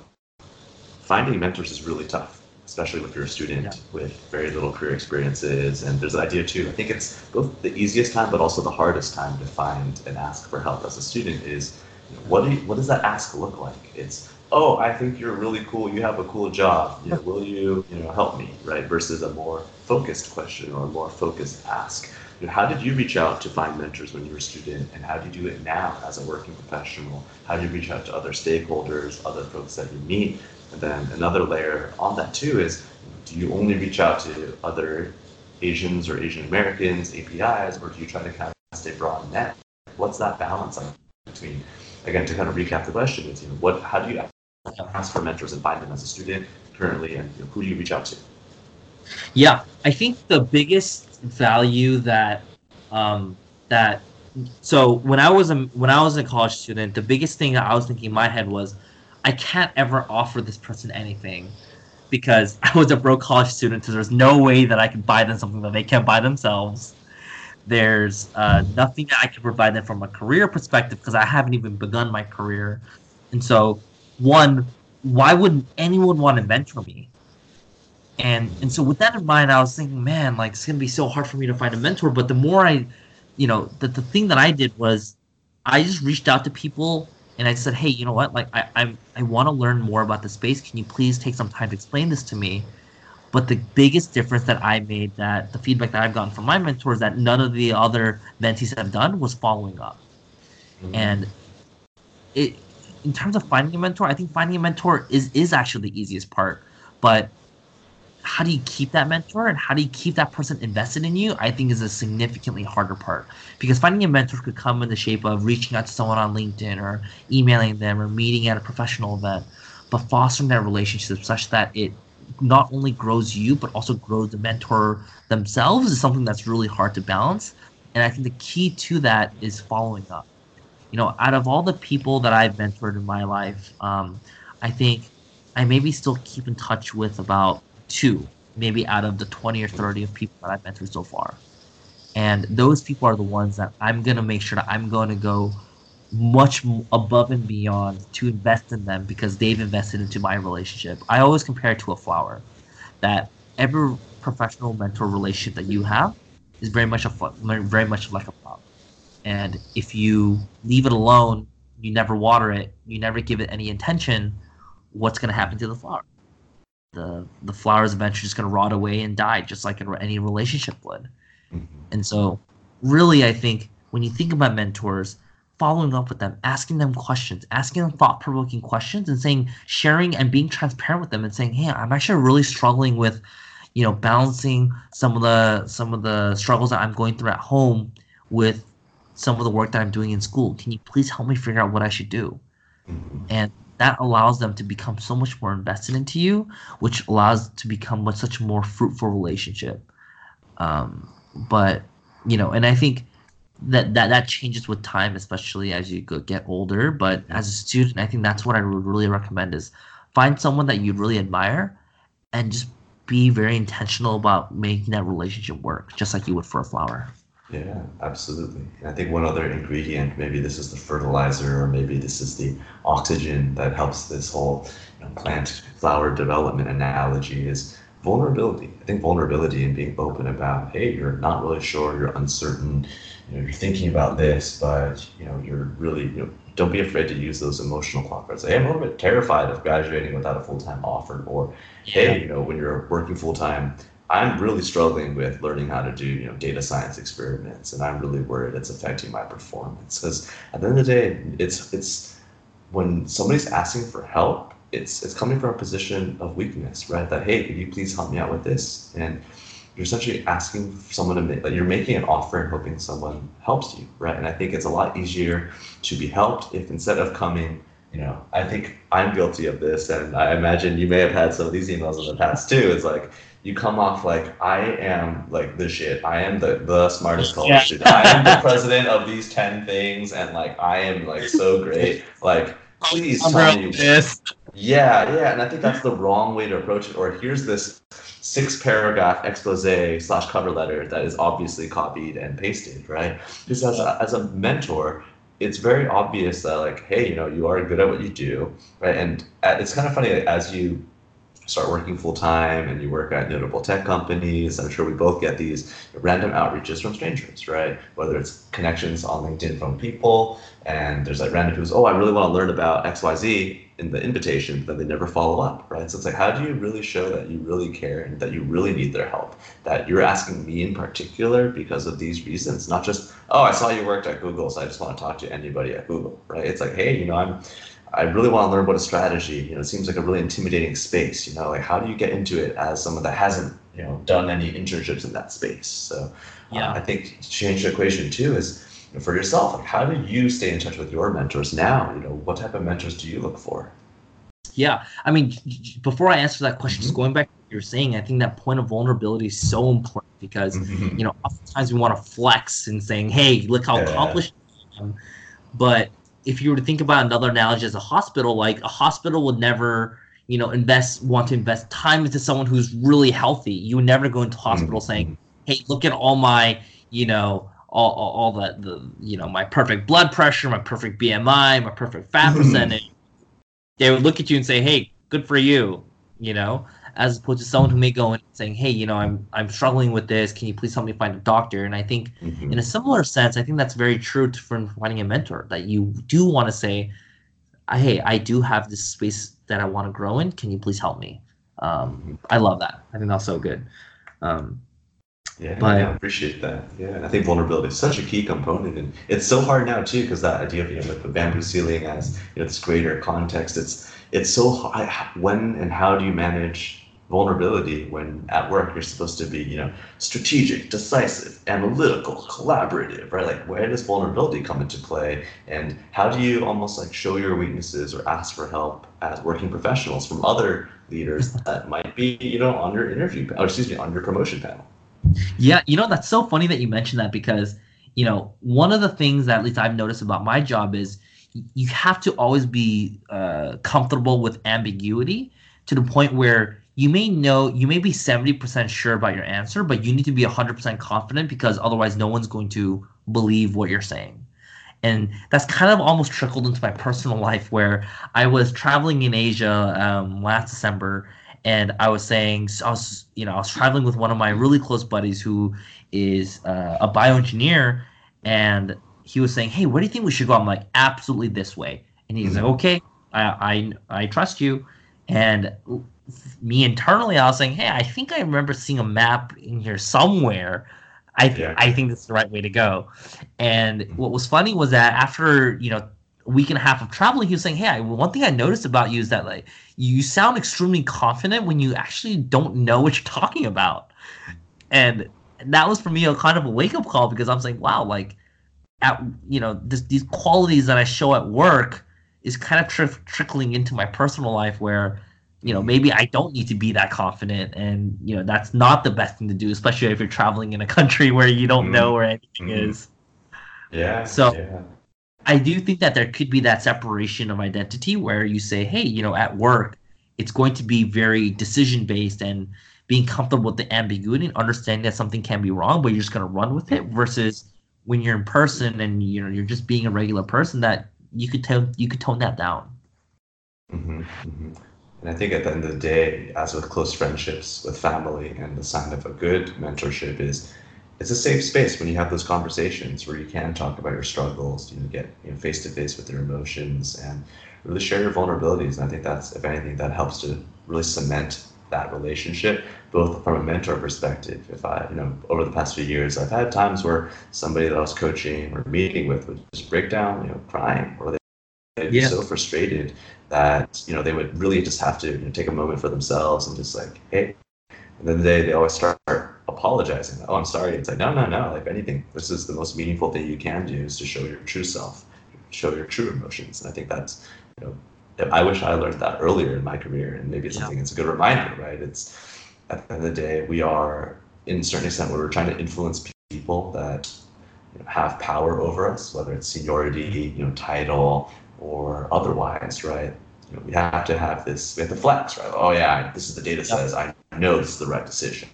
finding mentors is really tough, especially if you're a student yeah. with very little career experiences. And there's the idea too, I think it's both the easiest time, but also the hardest time to find and ask for help as a student is what, do you, what does that ask look like? It's, oh, I think you're really cool. You have a cool job. You know, will you, you know, help me, right? Versus a more focused question or a more focused ask you know, how did you reach out to find mentors when you were a student, and how do you do it now as a working professional? How do you reach out to other stakeholders, other folks that you meet? And then another layer on that too is, do you only reach out to other Asians or Asian Americans, APIs, or do you try to kind of stay broad net? What's that balance between? Again, to kind of recap the question, is you know, what, how do you ask for mentors and find them as a student currently, and you know, who do you reach out to? Yeah, I think the biggest value that um, that so when I was a when I was a college student, the biggest thing that I was thinking in my head was, I can't ever offer this person anything, because I was a broke college student, so there's no way that I could buy them something that they can't buy themselves. There's uh, nothing that I can provide them from a career perspective because I haven't even begun my career, and so one, why wouldn't anyone want to mentor me? And and so with that in mind i was thinking man like it's gonna be so hard for me to find a mentor. But the more i you know that the thing that i did was i just reached out to people and i said hey you know what? Like i i, I want to learn more about the space. Can you please take some time to explain this to me? But the biggest difference that i made that the feedback that i've gotten from my mentors that none of the other mentees have done was following up. Mm-hmm. and it in terms of finding a mentor i think finding a mentor is is actually the easiest part. But how do you keep that mentor and how do you keep that person invested in you i think is a significantly harder part. Because finding a mentor could come in the shape of reaching out to someone on linkedin or emailing them or meeting at a professional event but fostering that relationship such that it not only grows you but also grows the mentor themselves is something that's really hard to balance. And i think the key to that is following up. You know out of all the people that i've mentored in my life um, i think i maybe still keep in touch with about two, maybe out of the 20 or 30 of people that I've met through so far. And those people are the ones that I'm going to make sure that I'm going to go much above and beyond to invest in them because they've invested into my relationship. I always compare it to a flower that every professional mentor relationship that you have is very much a very much like a flower. And if you leave it alone, you never water it, you never give it any intention, what's going to happen to the flower? The the flowers eventually just going to rot away and die, just like in any relationship would. Mm-hmm. And so, really, I think when you think about mentors, following up with them, asking them questions, asking them thought provoking questions, and saying, sharing and being transparent with them, and saying, "Hey, I'm actually really struggling with." you know, balancing some of the some of the struggles that I'm going through at home with some of the work that I'm doing in school. Can you please help me figure out what I should do? Mm-hmm. And that allows them to become so much more invested into you, which allows to become such a more fruitful relationship. Um, but you know, and I think that that that changes with time, especially as you get older. But as a student, I think that's what I would really recommend is find someone that you really admire, and just be very intentional about making that relationship work, just like you would for a flower. Yeah, absolutely. And I think one other ingredient, maybe this is the fertilizer, or maybe this is the oxygen that helps this whole you know, plant flower development analogy, is vulnerability. I think vulnerability and being open about, hey, you're not really sure, you're uncertain, you know, you're thinking about this, but you know, you're really, you know, don't be afraid to use those emotional clock cards. Hey, I'm a little bit terrified of graduating without a full time offer, or yeah. hey, you know, when you're working full time, I'm really struggling with learning how to do, you know, data science experiments, and I'm really worried it's affecting my performance. Because at the end of the day, it's it's when somebody's asking for help, it's it's coming from a position of weakness, right? That hey, could you please help me out with this? And you're essentially asking someone to make like you're making an offer and hoping someone helps you, right? And I think it's a lot easier to be helped if instead of coming, you know, I think I'm guilty of this, and I imagine you may have had some of these emails in the past too. It's like you come off like I am like the shit. I am the the smartest college yeah. student. I am the president of these ten things, and like I am like so great. Like please tell me this. Yeah, yeah, and I think that's the wrong way to approach it. Or here's this six paragraph expose slash cover letter that is obviously copied and pasted, right? Because as a, as a mentor, it's very obvious that like, hey, you know, you are good at what you do, right? And uh, it's kind of funny as you start working full time and you work at notable tech companies, I'm sure we both get these random outreaches from strangers, right? Whether it's connections on LinkedIn from people, and there's like random people, oh, I really want to learn about XYZ in the invitation, but then they never follow up, right? So it's like, how do you really show that you really care and that you really need their help? That you're asking me in particular because of these reasons, not just, oh, I saw you worked at Google, so I just want to talk to anybody at Google, right? It's like, hey, you know, I'm I really want to learn about a strategy. You know, it seems like a really intimidating space. You know, like how do you get into it as someone that hasn't, you know, done any internships in that space? So, uh, yeah, uh, I think change the equation too is you know, for yourself. Like, how do you stay in touch with your mentors now? You know, what type of mentors do you look for? Yeah, I mean, before I answer that question, mm-hmm. just going back to what you're saying, I think that point of vulnerability is so important because mm-hmm. you know, oftentimes we want to flex and saying, "Hey, look how yeah. accomplished." I am. But if you were to think about another analogy as a hospital, like a hospital would never, you know, invest want to invest time into someone who's really healthy. You would never go into hospital mm-hmm. saying, "Hey, look at all my, you know, all, all, all the, the, you know, my perfect blood pressure, my perfect BMI, my perfect fat mm-hmm. percentage." They would look at you and say, "Hey, good for you," you know as opposed to someone who may go in saying, "Hey, you know, I'm I'm struggling with this. Can you please help me find a doctor?" And I think, mm-hmm. in a similar sense, I think that's very true to, for finding a mentor. That you do want to say, "Hey, I do have this space that I want to grow in. Can you please help me?" Um, mm-hmm. I love that. I think that's so good. Um, yeah, but, I appreciate that. Yeah, I think vulnerability is such a key component, and it's so hard now too because that idea of you know like the bamboo ceiling as you know this greater context. It's it's so hard. When and how do you manage vulnerability when at work you're supposed to be you know strategic decisive analytical collaborative right? Like where does vulnerability come into play? And how do you almost like show your weaknesses or ask for help as working professionals from other leaders that might be you know on your interview or excuse me on your promotion panel? Yeah you know that's so funny that you mentioned that because you know one of the things that at least i've noticed about my job is you have to always be uh, comfortable with ambiguity to the point where you may know you may be 70% sure about your answer but you need to be 100% confident because otherwise no one's going to believe what you're saying. And that's kind of almost trickled into my personal life where i was traveling in asia um, last december and i was saying i was you know i was traveling with one of my really close buddies who is uh, a bioengineer and he was saying hey where do you think we should go? I'm like absolutely this way. And he's mm-hmm. like okay I, I i trust you. And me internally, I was saying, hey, I think I remember seeing a map in here somewhere. I th- yeah. I think this is the right way to go. And what was funny was that after you know a week and a half of traveling, he was saying, "Hey, one thing I noticed about you is that like you sound extremely confident when you actually don't know what you're talking about." And that was for me a kind of a wake up call because I'm saying, "Wow, like at you know this, these qualities that I show at work is kind of tri- trickling into my personal life where." You know, maybe I don't need to be that confident, and you know that's not the best thing to do, especially if you're traveling in a country where you don't know where anything Mhm. is. Yeah. So- yeah. I do think that there could be that separation of identity where you say, hey, you know, at work, it's going to be very decision based and being comfortable with the ambiguity and understanding that something can be wrong, but you're just going to run with it. Versus when you're in person and you know you're just being a regular person, that you could tone you could tone that down. hmm hmm And I think at the end of the day, as with close friendships, with family, and the sign of a good mentorship is it's a safe space when you have those conversations where you can talk about your struggles, you know, get you know, face to face with your emotions, and really share your vulnerabilities. And I think that's, if anything, that helps to really cement that relationship, both from a mentor perspective. If I, you know, over the past few years, I've had times where somebody that I was coaching or meeting with would just break down, you know, crying, or they they'd be Yeah. so frustrated that you know they would really just have to you know, take a moment for themselves and just like hey and then they, they always start apologizing oh i'm sorry it's like no no no like anything this is the most meaningful thing you can do is to show your true self show your true emotions and i think that's you know i wish i learned that earlier in my career and maybe it's Yeah. something it's a good reminder right it's at the end of the day we are in a certain extent we're trying to influence people that you know, have power over us whether it's seniority you know title or otherwise, right? You know, we have to have this. We have to flex, right? Oh yeah, this is the data says I know this is the right decision.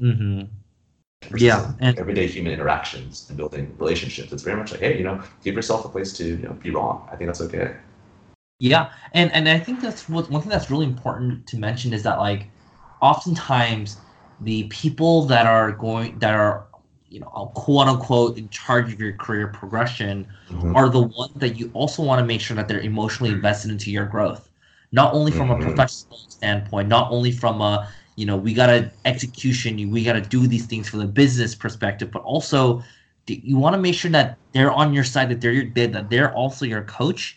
Mm-hmm. Yeah, and- everyday human interactions and building relationships. It's very much like, hey, you know, give yourself a place to you know be wrong. I think that's okay. Yeah, and and I think that's what one thing that's really important to mention is that like oftentimes the people that are going that are you know quote unquote in charge of your career progression Mhm. are the ones that you also want to make sure that they're emotionally invested into your growth not only from Mhm. a professional standpoint not only from a you know we gotta execution we gotta do these things from the business perspective but also you want to make sure that they're on your side that they're your that they're also your coach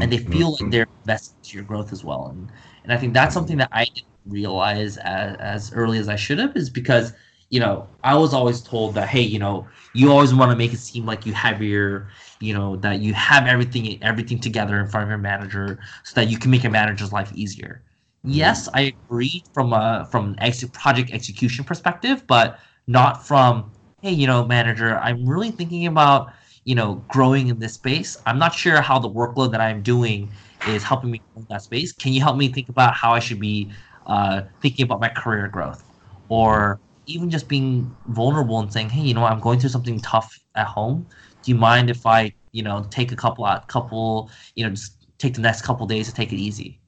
and they feel like Mhm. they're invested into your growth as well. And and I think that's something that I didn't realize as, as early as I should have is because you know I was always told that hey you know you always want to make it seem like you have your you know that you have everything everything together in front of your manager so that you can make your manager's life easier. Yes, I agree from a from an ex- project execution perspective, but not from hey you know manager I'm really thinking about you know growing in this space. I'm not sure how the workload that i'm doing is helping me in that space. Can you help me think about how i should be uh, thinking about my career growth? Or even just being vulnerable and saying hey you know i'm going through something tough at home. Do you mind if i you know take a couple a couple you know just take the next couple days to take it easy?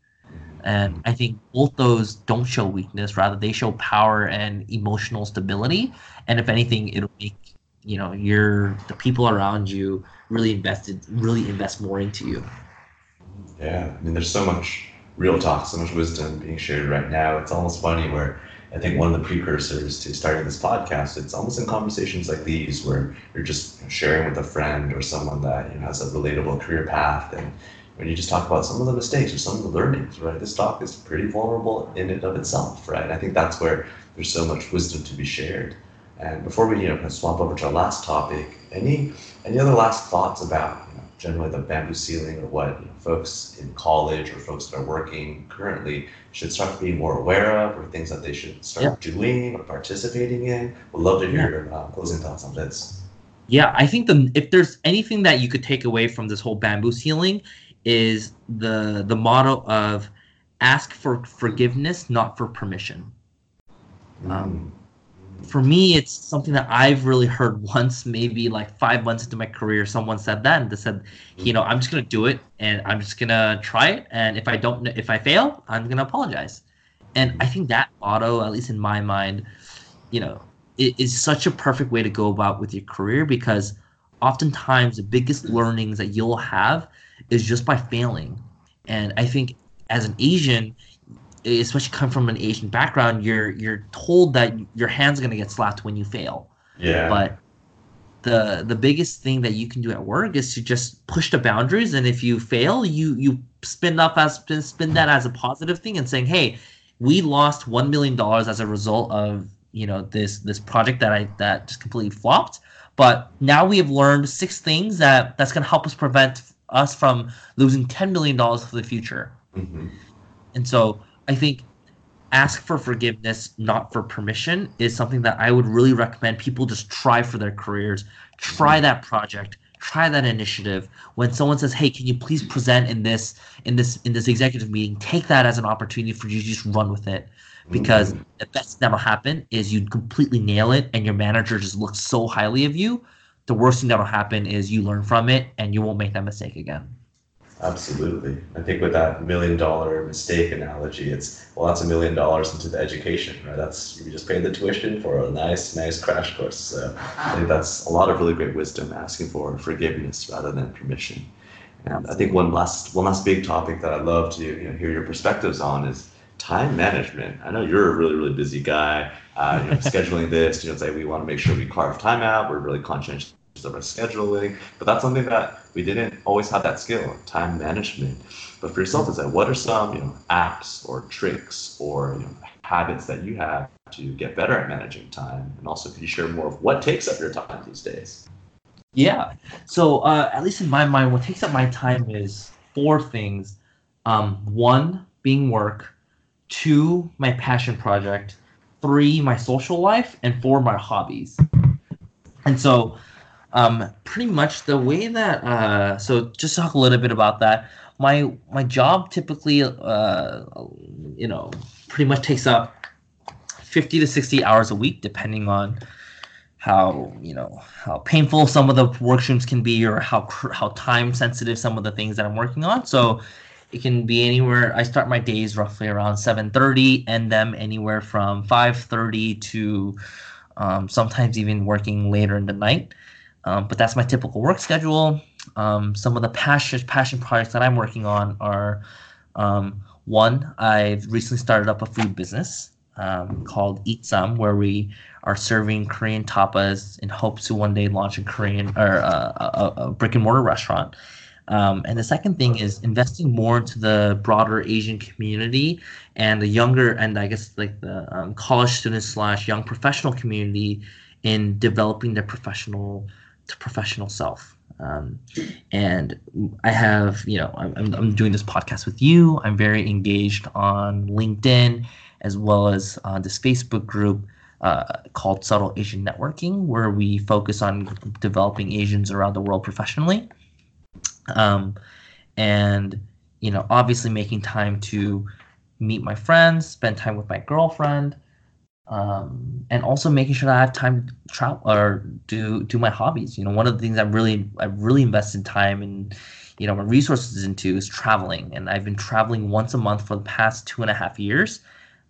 And i think both those don't show weakness. Rather they show power and emotional stability. And if anything it'll make you know your the people around you really invested really invest more into you. Yeah, I mean, there's so much real talk, so much wisdom being shared right now. It's almost funny where I think one of the precursors to starting this podcast, it's almost in conversations like these where you're just sharing with a friend or someone that you know, has a relatable career path, and when you just talk about some of the mistakes or some of the learnings, right? This talk is pretty vulnerable in and of itself, right? And I think that's where there's so much wisdom to be shared. And before we, you know, kind of swap over to our last topic, any any other last thoughts about generally the bamboo ceiling or what you know, folks in college or folks that are working currently should start being more aware of or things that they should start doing or participating in? Would love to hear your uh, closing thoughts on this. Yeah, I think the if there's anything that you could take away from this whole bamboo ceiling is the the motto of ask for forgiveness, not for permission. Um, for me, it's something that I've really heard once, maybe like five months into my career, someone said that and they said, you know, I'm just gonna do it and I'm just gonna try it, and if I don't, if I fail, I'm gonna apologize. And I think that motto, at least in my mind, you know, it is such a perfect way to go about with your career because oftentimes the biggest learnings that you'll have is just by failing. And I think as an Asian, especially come from an Asian background, you're you're told that your hand's are gonna get slapped when you fail. yeah. But the the biggest thing that you can do at work is to just push the boundaries and if you fail you you spin up as spin that as a positive thing and saying hey we lost one million dollars as a result of you know this this project that i that just completely flopped but now we have learned six things that that's going to help us prevent us from losing 10 million dollars for the future mm-hmm. and so i think ask for forgiveness, not for permission, is something that I would really recommend people just try for their careers. Try mm-hmm. that project, try that initiative. When someone says, "Hey, can you please present in this in this in this executive meeting?" Take that as an opportunity for you to just run with it. Because mm-hmm. the best that'll happen is you completely nail it, and your manager just looks so highly of you. The worst thing that'll happen is you learn from it, and you won't make that mistake again. Absolutely. I think with that million dollar mistake analogy, it's well, that's a million dollars into the education, right? That's you just paid the tuition for a nice, nice crash course. So I think that's a lot of really great wisdom asking for forgiveness rather than permission. And I think one last one last big topic that I'd love to you know, hear your perspectives on is time management. I know you're a really, really busy guy. Uh, you know, scheduling this, you know, say we want to make sure we carve time out. We're really conscientious of our scheduling, but that's something that we didn't always have that skill, time management. But for yourself, is that what are some you know apps or tricks or you know, habits that you have to get better at managing time? And also, could you share more of what takes up your time these days? Yeah. So uh, at least in my mind, what takes up my time is four things. Um, one being work, two my passion project, three my social life, and four my hobbies. And so um, pretty much the way that uh, so just talk a little bit about that. My my job typically, uh, you know, pretty much takes up fifty to sixty hours a week, depending on how you know how painful some of the work streams can be, or how how time sensitive some of the things that I'm working on. So it can be anywhere. I start my days roughly around seven thirty, end them anywhere from five thirty to um, sometimes even working later in the night. Um, but that's my typical work schedule. Um, some of the passion passion projects that I'm working on are um, one. I've recently started up a food business um, called Eat Some, where we are serving Korean tapas in hopes to one day launch a Korean or uh, a, a, brick and mortar restaurant. Um, and the second thing is investing more into the broader Asian community and the younger and I guess like the um, college students slash young professional community in developing their professional professional self. Um, and I have, you know, I'm, I'm doing this podcast with you. I'm very engaged on LinkedIn as well as uh, this Facebook group uh, called Subtle Asian Networking, where we focus on developing Asians around the world professionally. Um, and, you know, obviously making time to meet my friends, spend time with my girlfriend, um, and also making sure that I have time to travel or do do my hobbies. You know, one of the things I've really I've really invested time and you know my resources into is traveling, and I've been traveling once a month for the past two and a half years.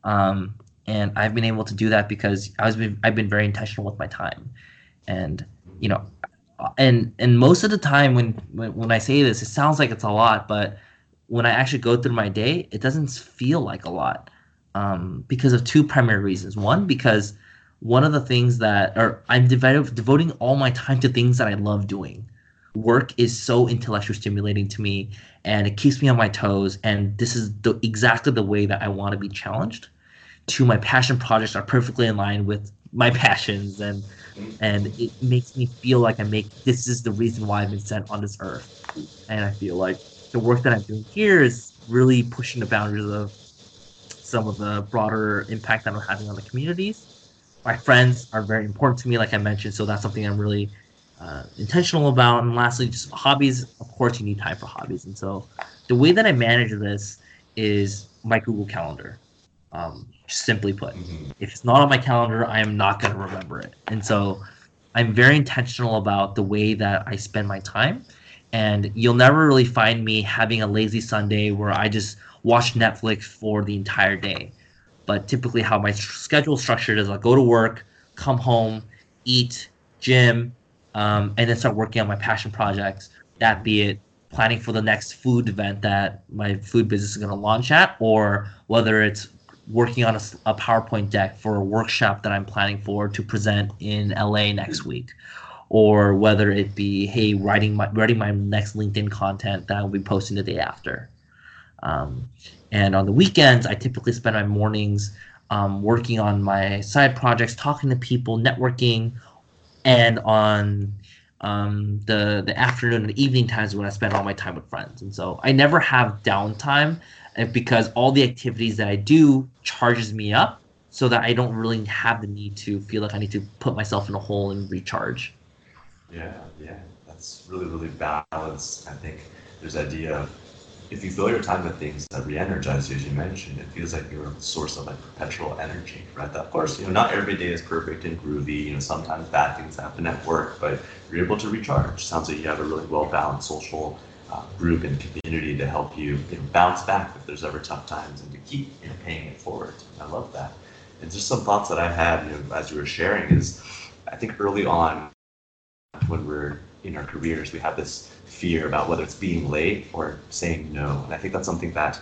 Um, and I've been able to do that because I was been, I've been very intentional with my time, and you know, and and most of the time when when, when I say this, it sounds like it's a lot, but when I actually go through my day, it doesn't feel like a lot um, because of two primary reasons. One, because one of the things that, or I'm dev- devoting all my time to things that I love doing. Work is so intellectually stimulating to me, and it keeps me on my toes. And this is the, exactly the way that I want to be challenged. To my passion projects are perfectly in line with my passions, and and it makes me feel like I make this is the reason why I've been sent on this earth. And I feel like the work that I'm doing here is really pushing the boundaries of some of the broader impact that I'm having on the communities. My friends are very important to me, like I mentioned, so that's something I'm really uh, intentional about. And lastly, just hobbies. Of course, you need time for hobbies, and so the way that I manage this is my Google Calendar. Um, simply put, mm-hmm. if it's not on my calendar, I am not going to remember it, and so I'm very intentional about the way that I spend my time. And you'll never really find me having a lazy Sunday where I just watch Netflix for the entire day. But typically, how my schedule structured is I go to work, come home, eat, gym, um, and then start working on my passion projects. That be it planning for the next food event that my food business is going to launch at, or whether it's working on a, a, PowerPoint deck for a workshop that I'm planning for to present in LA next week, or whether it be hey writing my writing my next LinkedIn content that I'll be posting the day after. Um, and on the weekends, I typically spend my mornings um, working on my side projects, talking to people, networking, and on um, the the afternoon and evening times when I spend all my time with friends. And so I never have downtime uh, because all the activities that I do charges me up so that I don't really have the need to feel like I need to put myself in a hole and recharge. Yeah, yeah, that's really, really balanced. I think there's idea of if you fill your time with things that re-energize you, as you mentioned, it feels like you're a source of like perpetual energy, right? That, of course, you know, not every day is perfect and groovy. You know, sometimes bad things happen at work, but you're able to recharge. Sounds like you have a really well-balanced social uh, group and community to help you, you know, bounce back if there's ever tough times and to keep you know, paying it forward. I love that. And just some thoughts that I had, you know, as you were sharing is, I think early on when we're in our careers, we have this fear about whether it's being late or saying no. And I think that's something that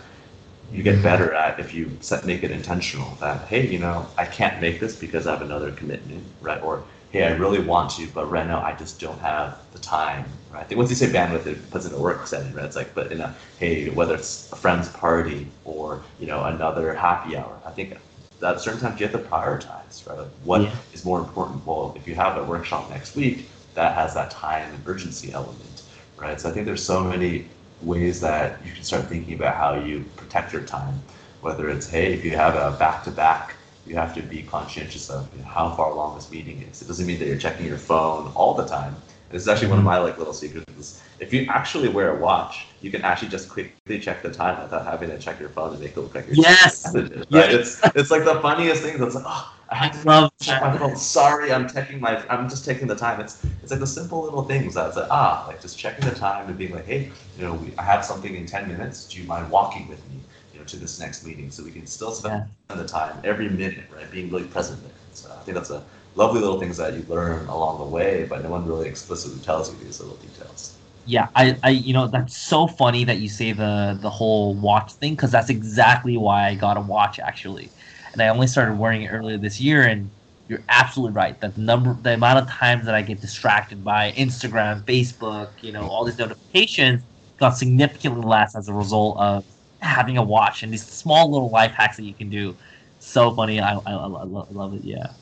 you get better at if you set, make it intentional that, hey, you know, I can't make this because I have another commitment, right? Or, hey, I really want to, but right now I just don't have the time, right? I think once you say bandwidth, it puts it in a work setting, right? It's like, but in a, hey, whether it's a friend's party or, you know, another happy hour, I think that certain times you have to prioritize, right? Like what yeah. is more important? Well, if you have a workshop next week, that has that time and urgency element, right? So I think there's so many ways that you can start thinking about how you protect your time. Whether it's, hey, if you have a back to back, you have to be conscientious of you know, how far along this meeting is. It doesn't mean that you're checking your phone all the time. This is actually one of my like little secrets. If you actually wear a watch, you can actually just quickly check the time without having to check your phone and make it look like you're yes. Messages, right? Yes. It's it's like the funniest thing. That's like, oh, I had to love check my phone. Sorry, I'm checking my. I'm just taking the time. It's it's like the simple little things that's like ah, like just checking the time and being like, hey, you know, we, I have something in ten minutes. Do you mind walking with me, you know, to this next meeting so we can still spend yeah. the time every minute, right, being really present there. So I think that's a lovely little things that you learn along the way, but no one really explicitly tells you these little details. Yeah, I, I, you know, that's so funny that you say the the whole watch thing because that's exactly why I got a watch actually and I only started wearing it earlier this year. And you're absolutely right that the number, the amount of times that I get distracted by Instagram, Facebook, you know, all these notifications got significantly less as a result of having a watch and these small little life hacks that you can do. So funny. I, I, I love it. Yeah.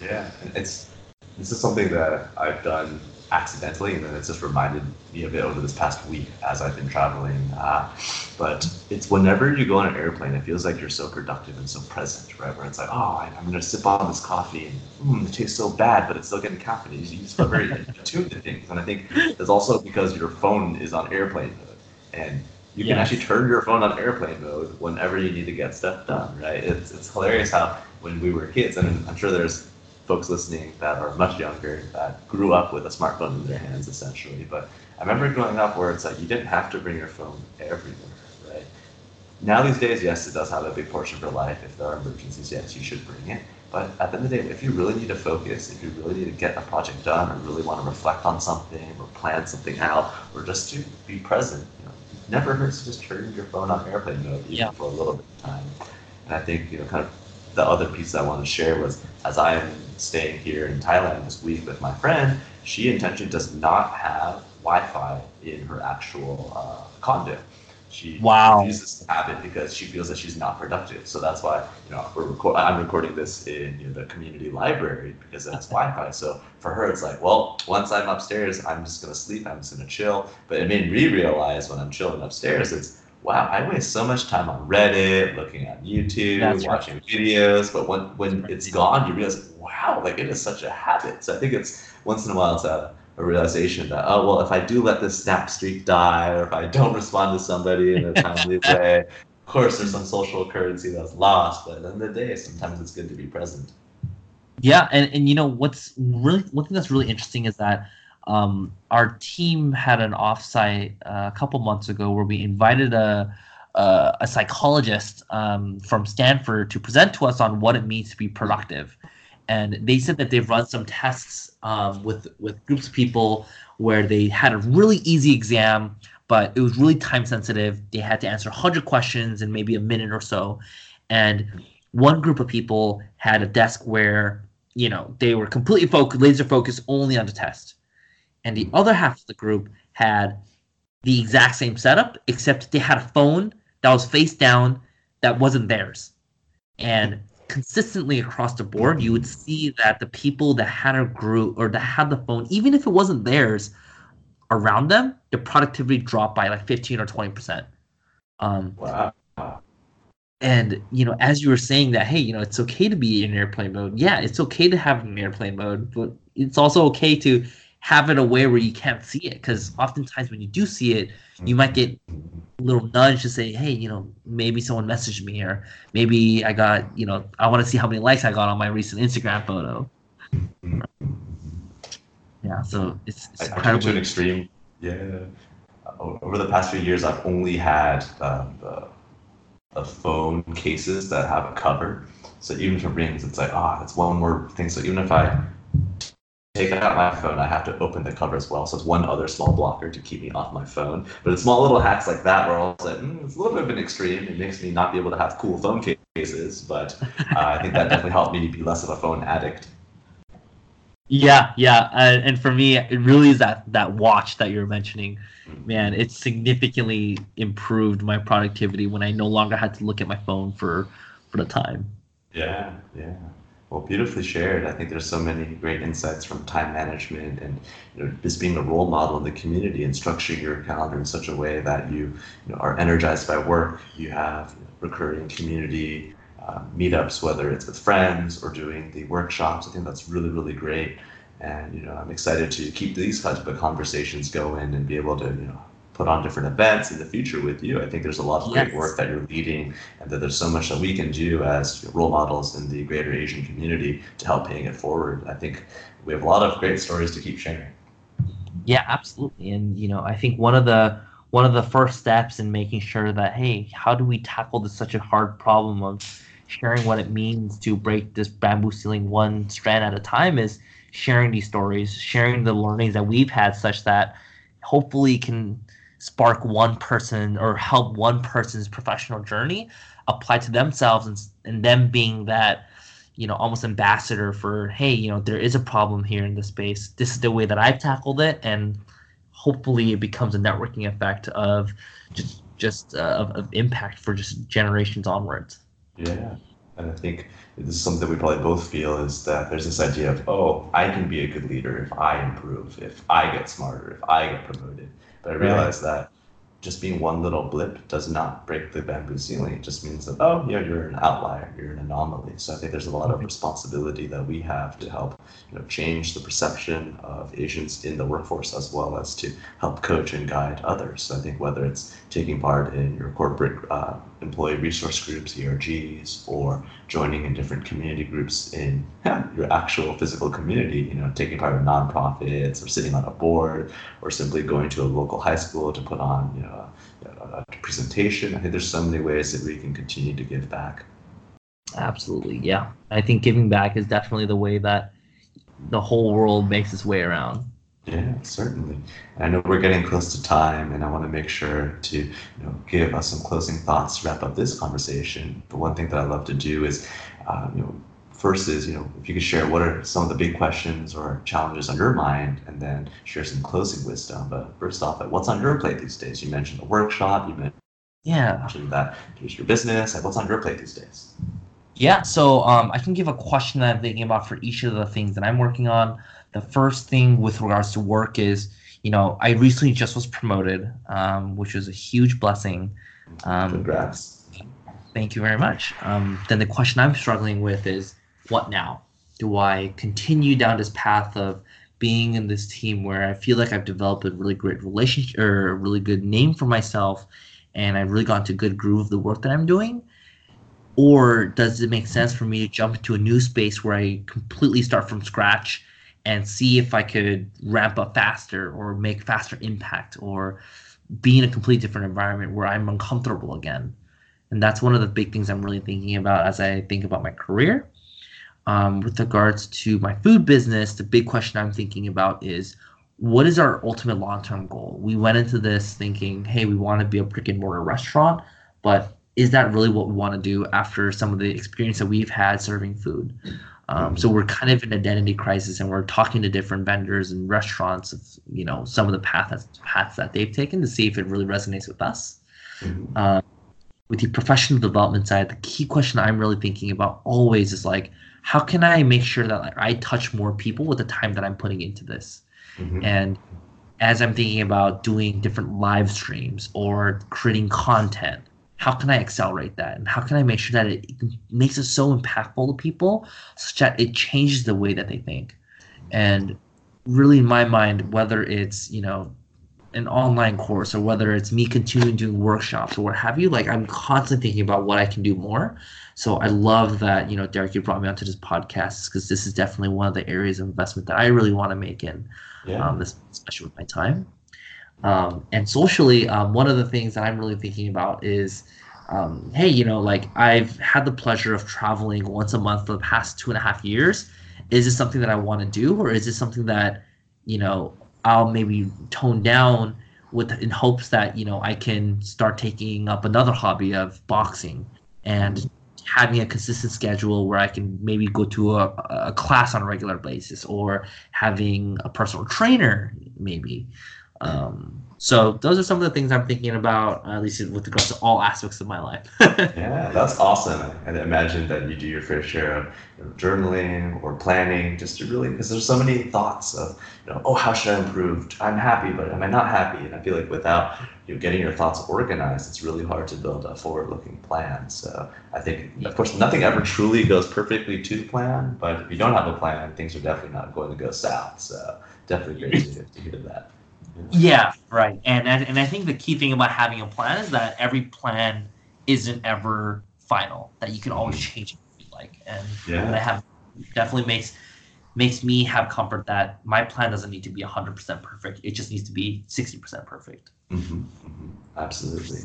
Yeah. It's, this is something that I've done accidentally, and then it's just reminded me of it over this past week as I've been traveling. Uh, but it's whenever you go on an airplane, it feels like you're so productive and so present, right? Where it's like, oh, I'm going to sip on this coffee, and mm, it tastes so bad, but it's still getting caffeine. You just feel very attuned to things, and I think it's also because your phone is on airplane mode, and you can yes. actually turn your phone on airplane mode whenever you need to get stuff done, right? It's it's hilarious how when we were kids, and I'm sure there's folks listening that are much younger that grew up with a smartphone in their hands essentially. But I remember growing up where it's like you didn't have to bring your phone everywhere, right? Now these days, yes, it does have a big portion of your life. If there are emergencies, yes, you should bring it. But at the end of the day, if you really need to focus, if you really need to get a project done, or really want to reflect on something, or plan something out, or just to be present, you know, it never hurts to just turn your phone on airplane mode even yeah. for a little bit of time. And I think you know, kind of the other piece I want to share was as I am staying here in Thailand this week with my friend, she intentionally does not have Wi-Fi in her actual uh, condo. She wow. refuses to have it because she feels that she's not productive. So that's why you know we're record- I'm recording this in you know, the community library because it has Wi-Fi. So for her, it's like, well, once I'm upstairs, I'm just gonna sleep. I'm just gonna chill. But it made me realize when I'm chilling upstairs, it's wow, I waste so much time on Reddit, looking at YouTube, That's watching right. videos. But when when it's gone, you realize, wow, like it is such a habit. So I think it's once in a while it's a, a realization that oh well, if I do let this snap streak die, or if I don't respond to somebody in a timely way, of course there's some social currency that's lost. But at the end of the day, sometimes it's good to be present. Yeah, and, and you know what's really one thing that's really interesting is that um, our team had an offsite uh, a couple months ago where we invited a a, a psychologist um, from Stanford to present to us on what it means to be productive, and they said that they've run some tests um, with with groups of people where they had a really easy exam, but it was really time sensitive. They had to answer 100 questions in maybe a minute or so, and one group of people had a desk where you know, they were completely focused, laser focused only on the test. And the other half of the group had the exact same setup, except they had a phone that was face down that wasn't theirs. And consistently across the board, you would see that the people that had a group or that had the phone, even if it wasn't theirs, around them, the productivity dropped by like 15 or 20%. Um, wow. And, you know, as you were saying that, hey, you know, it's okay to be in airplane mode. Yeah, it's okay to have an airplane mode, but it's also okay to have it away where you can't see it. Because oftentimes when you do see it, you might get a little nudge to say, hey, you know, maybe someone messaged me or maybe I got, you know, I want to see how many likes I got on my recent Instagram photo. Yeah, so it's, it's I, I took it to an extreme. Yeah. Over the past few years, I've only had um, the, the phone cases that have a cover. So even it rings, it's like, ah, oh, it's one more thing. So even if I take out my phone, I have to open the cover as well. So it's one other small blocker to keep me off my phone. But it's small little hacks like that where I was like, mm, it's a little bit of an extreme. It makes me not be able to have cool phone cases. But uh, I think that definitely helped me be less of a phone addict. Yeah, yeah, uh, and for me, it really is that that watch that you're mentioning. Man, it significantly improved my productivity when I no longer had to look at my phone for for the time. Yeah, yeah. Well, beautifully shared. I think there's so many great insights from time management and you know, just being a role model in the community and structuring your calendar in such a way that you, you know, are energized by work. You have recurring community uh, meetups, whether it's with friends or doing the workshops. I think that's really, really great. And you know, I'm excited to keep these kinds of conversations going and be able to, you know, put on different events in the future with you. I think there's a lot of yes. great work that you're leading, and that there's so much that we can do as role models in the greater Asian community to help paying it forward. I think we have a lot of great stories to keep sharing. Yeah, absolutely. And you know, I think one of the one of the first steps in making sure that hey, how do we tackle this such a hard problem of sharing what it means to break this bamboo ceiling one strand at a time is sharing these stories, sharing the learnings that we've had, such that hopefully can spark one person or help one person's professional journey apply to themselves and, and them being that you know almost ambassador for hey you know there is a problem here in this space. This is the way that i've tackled it and hopefully it becomes a networking effect of just just uh, of, of impact for just generations onwards. Yeah, and I think this is something we probably both feel is that there's this idea of, oh, I can be a good leader if I improve, if I get smarter, if I get promoted. But I realize right. that just being one little blip does not break the bamboo ceiling. It just means that, oh, yeah, you're an outlier, you're an anomaly. So I think there's a lot of responsibility that we have to help, you know, change the perception of Asians in the workforce as well as to help coach and guide others. So I think whether it's taking part in your corporate uh, employee resource groups, ERGs, or joining in different community groups in yeah, your actual physical community, you know, taking part in nonprofits or sitting on a board or simply going to a local high school to put on, you know, a, a presentation. I think there's so many ways that we can continue to give back. Absolutely. Yeah. I think giving back is definitely the way that the whole world makes its way around. Yeah, certainly. I know we're getting close to time, and I want to make sure to you know give us some closing thoughts to wrap up this conversation. But one thing that I love to do is, uh, you know, first is you know if you could share what are some of the big questions or challenges on your mind, and then share some closing wisdom. But first off, what's on your plate these days? You mentioned the workshop. You mentioned yeah, that here's your business. Like, what's on your plate these days? Yeah, so um, I can give a question that I'm thinking about for each of the things that I'm working on. The first thing with regards to work is, you know, I recently just was promoted, um, which was a huge blessing. Um, Congrats. Thank you very much. Um, then the question I'm struggling with is, what now? Do I continue down this path of being in this team where I feel like I've developed a really great relationship or a really good name for myself, and I've really gotten to good groove of the work that I'm doing? Or does it make sense for me to jump into a new space where I completely start from scratch and see if I could ramp up faster or make faster impact or be in a completely different environment where I'm uncomfortable again. And that's one of the big things I'm really thinking about as I think about my career. Um, with regards to my food business, the big question I'm thinking about is what is our ultimate long term goal? We went into this thinking, hey, we want to be a brick and mortar restaurant, but is that really what we want to do after some of the experience that we've had serving food? Um, so we're kind of in identity crisis, and we're talking to different vendors and restaurants of you know some of the paths paths that they've taken to see if it really resonates with us. Mm-hmm. Uh, with the professional development side, the key question I'm really thinking about always is like, how can I make sure that like I touch more people with the time that I'm putting into this? Mm-hmm. And as I'm thinking about doing different live streams or creating content, how can I accelerate that? And how can I make sure that it makes it so impactful to people such that it changes the way that they think? And really, in my mind, whether it's, you know, an online course or whether it's me continuing doing workshops or what have you, like I'm constantly thinking about what I can do more. So I love that, you know, Derek, you brought me onto this podcast because this is definitely one of the areas of investment that I really want to make in, yeah. um, this, especially with my time. Um, and socially, um, one of the things that I'm really thinking about is, um, hey, you know, like I've had the pleasure of traveling once a month for the past two and a half years. Is this something that I want to do, or is this something that, you know, I'll maybe tone down with in hopes that you know I can start taking up another hobby of boxing and having a consistent schedule where I can maybe go to a, a class on a regular basis or having a personal trainer maybe um, so those are some of the things I'm thinking about, at least with regards to all aspects of my life. yeah, that's awesome. And imagine that you do your fair share of you know, journaling or planning, just to really, because there's so many thoughts of, you know, oh, how should I improve? I'm happy, but am I not happy? And I feel like without you know, getting your thoughts organized, it's really hard to build a forward-looking plan. So I think, of course, nothing ever truly goes perfectly to plan, but if you don't have a plan, things are definitely not going to go south. So definitely great to, to hear that. Yeah, right. And, and I think the key thing about having a plan is that every plan isn't ever final. That you can always mm-hmm. change it if you like. And, yeah. and I have definitely makes makes me have comfort that my plan doesn't need to be 100% perfect. It just needs to be 60% perfect. Mm-hmm, mm-hmm. Absolutely.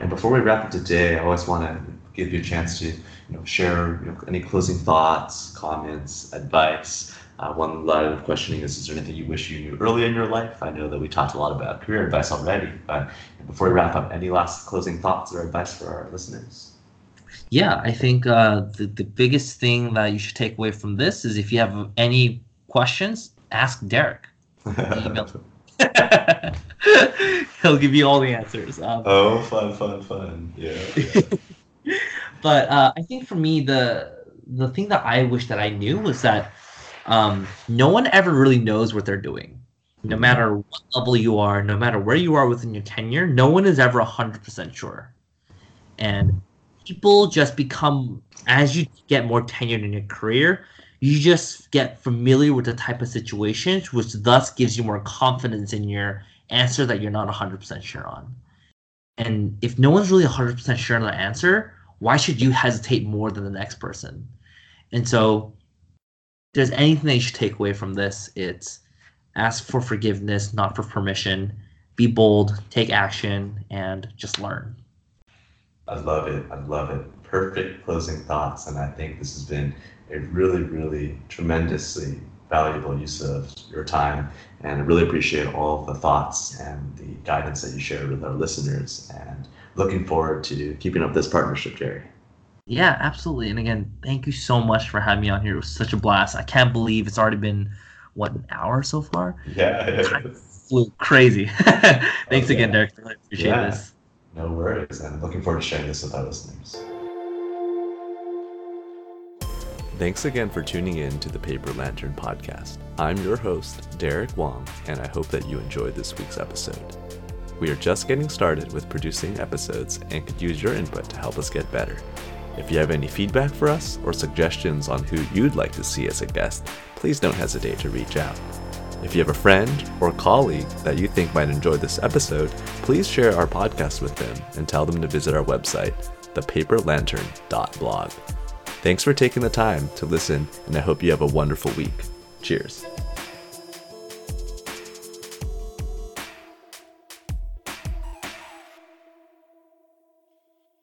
And before we wrap up today, I always want to give you a chance to you know, share you know, any closing thoughts, comments, advice uh, one line of questioning is: Is there anything you wish you knew earlier in your life? I know that we talked a lot about career advice already, but before we wrap up, any last closing thoughts or advice for our listeners? Yeah, I think uh, the the biggest thing that you should take away from this is if you have any questions, ask Derek. He'll give you all the answers. Um, oh, fun, fun, fun! Yeah. yeah. but uh, I think for me, the the thing that I wish that I knew was that um, no one ever really knows what they're doing. No mm-hmm. matter what level you are, no matter where you are within your tenure, no one is ever 100% sure. And people just become, as you get more tenured in your career, you just get familiar with the type of situations, which thus gives you more confidence in your answer that you're not 100% sure on. And if no one's really 100% sure on the answer, why should you hesitate more than the next person? And so there's anything you should take away from this, it's ask for forgiveness, not for permission. Be bold, take action, and just learn. I love it. I love it. Perfect closing thoughts. And I think this has been a really, really tremendously valuable use of your time. And I really appreciate all of the thoughts and the guidance that you shared with our listeners. And looking forward to keeping up this partnership, Jerry. Yeah, absolutely. And again, thank you so much for having me on here. It was such a blast. I can't believe it's already been what an hour so far. Yeah, Time flew crazy. Thanks oh, again, Derek. Really appreciate yeah. this. No worries, and looking forward to sharing this with our listeners. Thanks again for tuning in to the Paper Lantern podcast. I'm your host, Derek Wong, and I hope that you enjoyed this week's episode. We are just getting started with producing episodes and could use your input to help us get better. If you have any feedback for us or suggestions on who you'd like to see as a guest, please don't hesitate to reach out. If you have a friend or colleague that you think might enjoy this episode, please share our podcast with them and tell them to visit our website, thepaperlantern.blog. Thanks for taking the time to listen, and I hope you have a wonderful week. Cheers.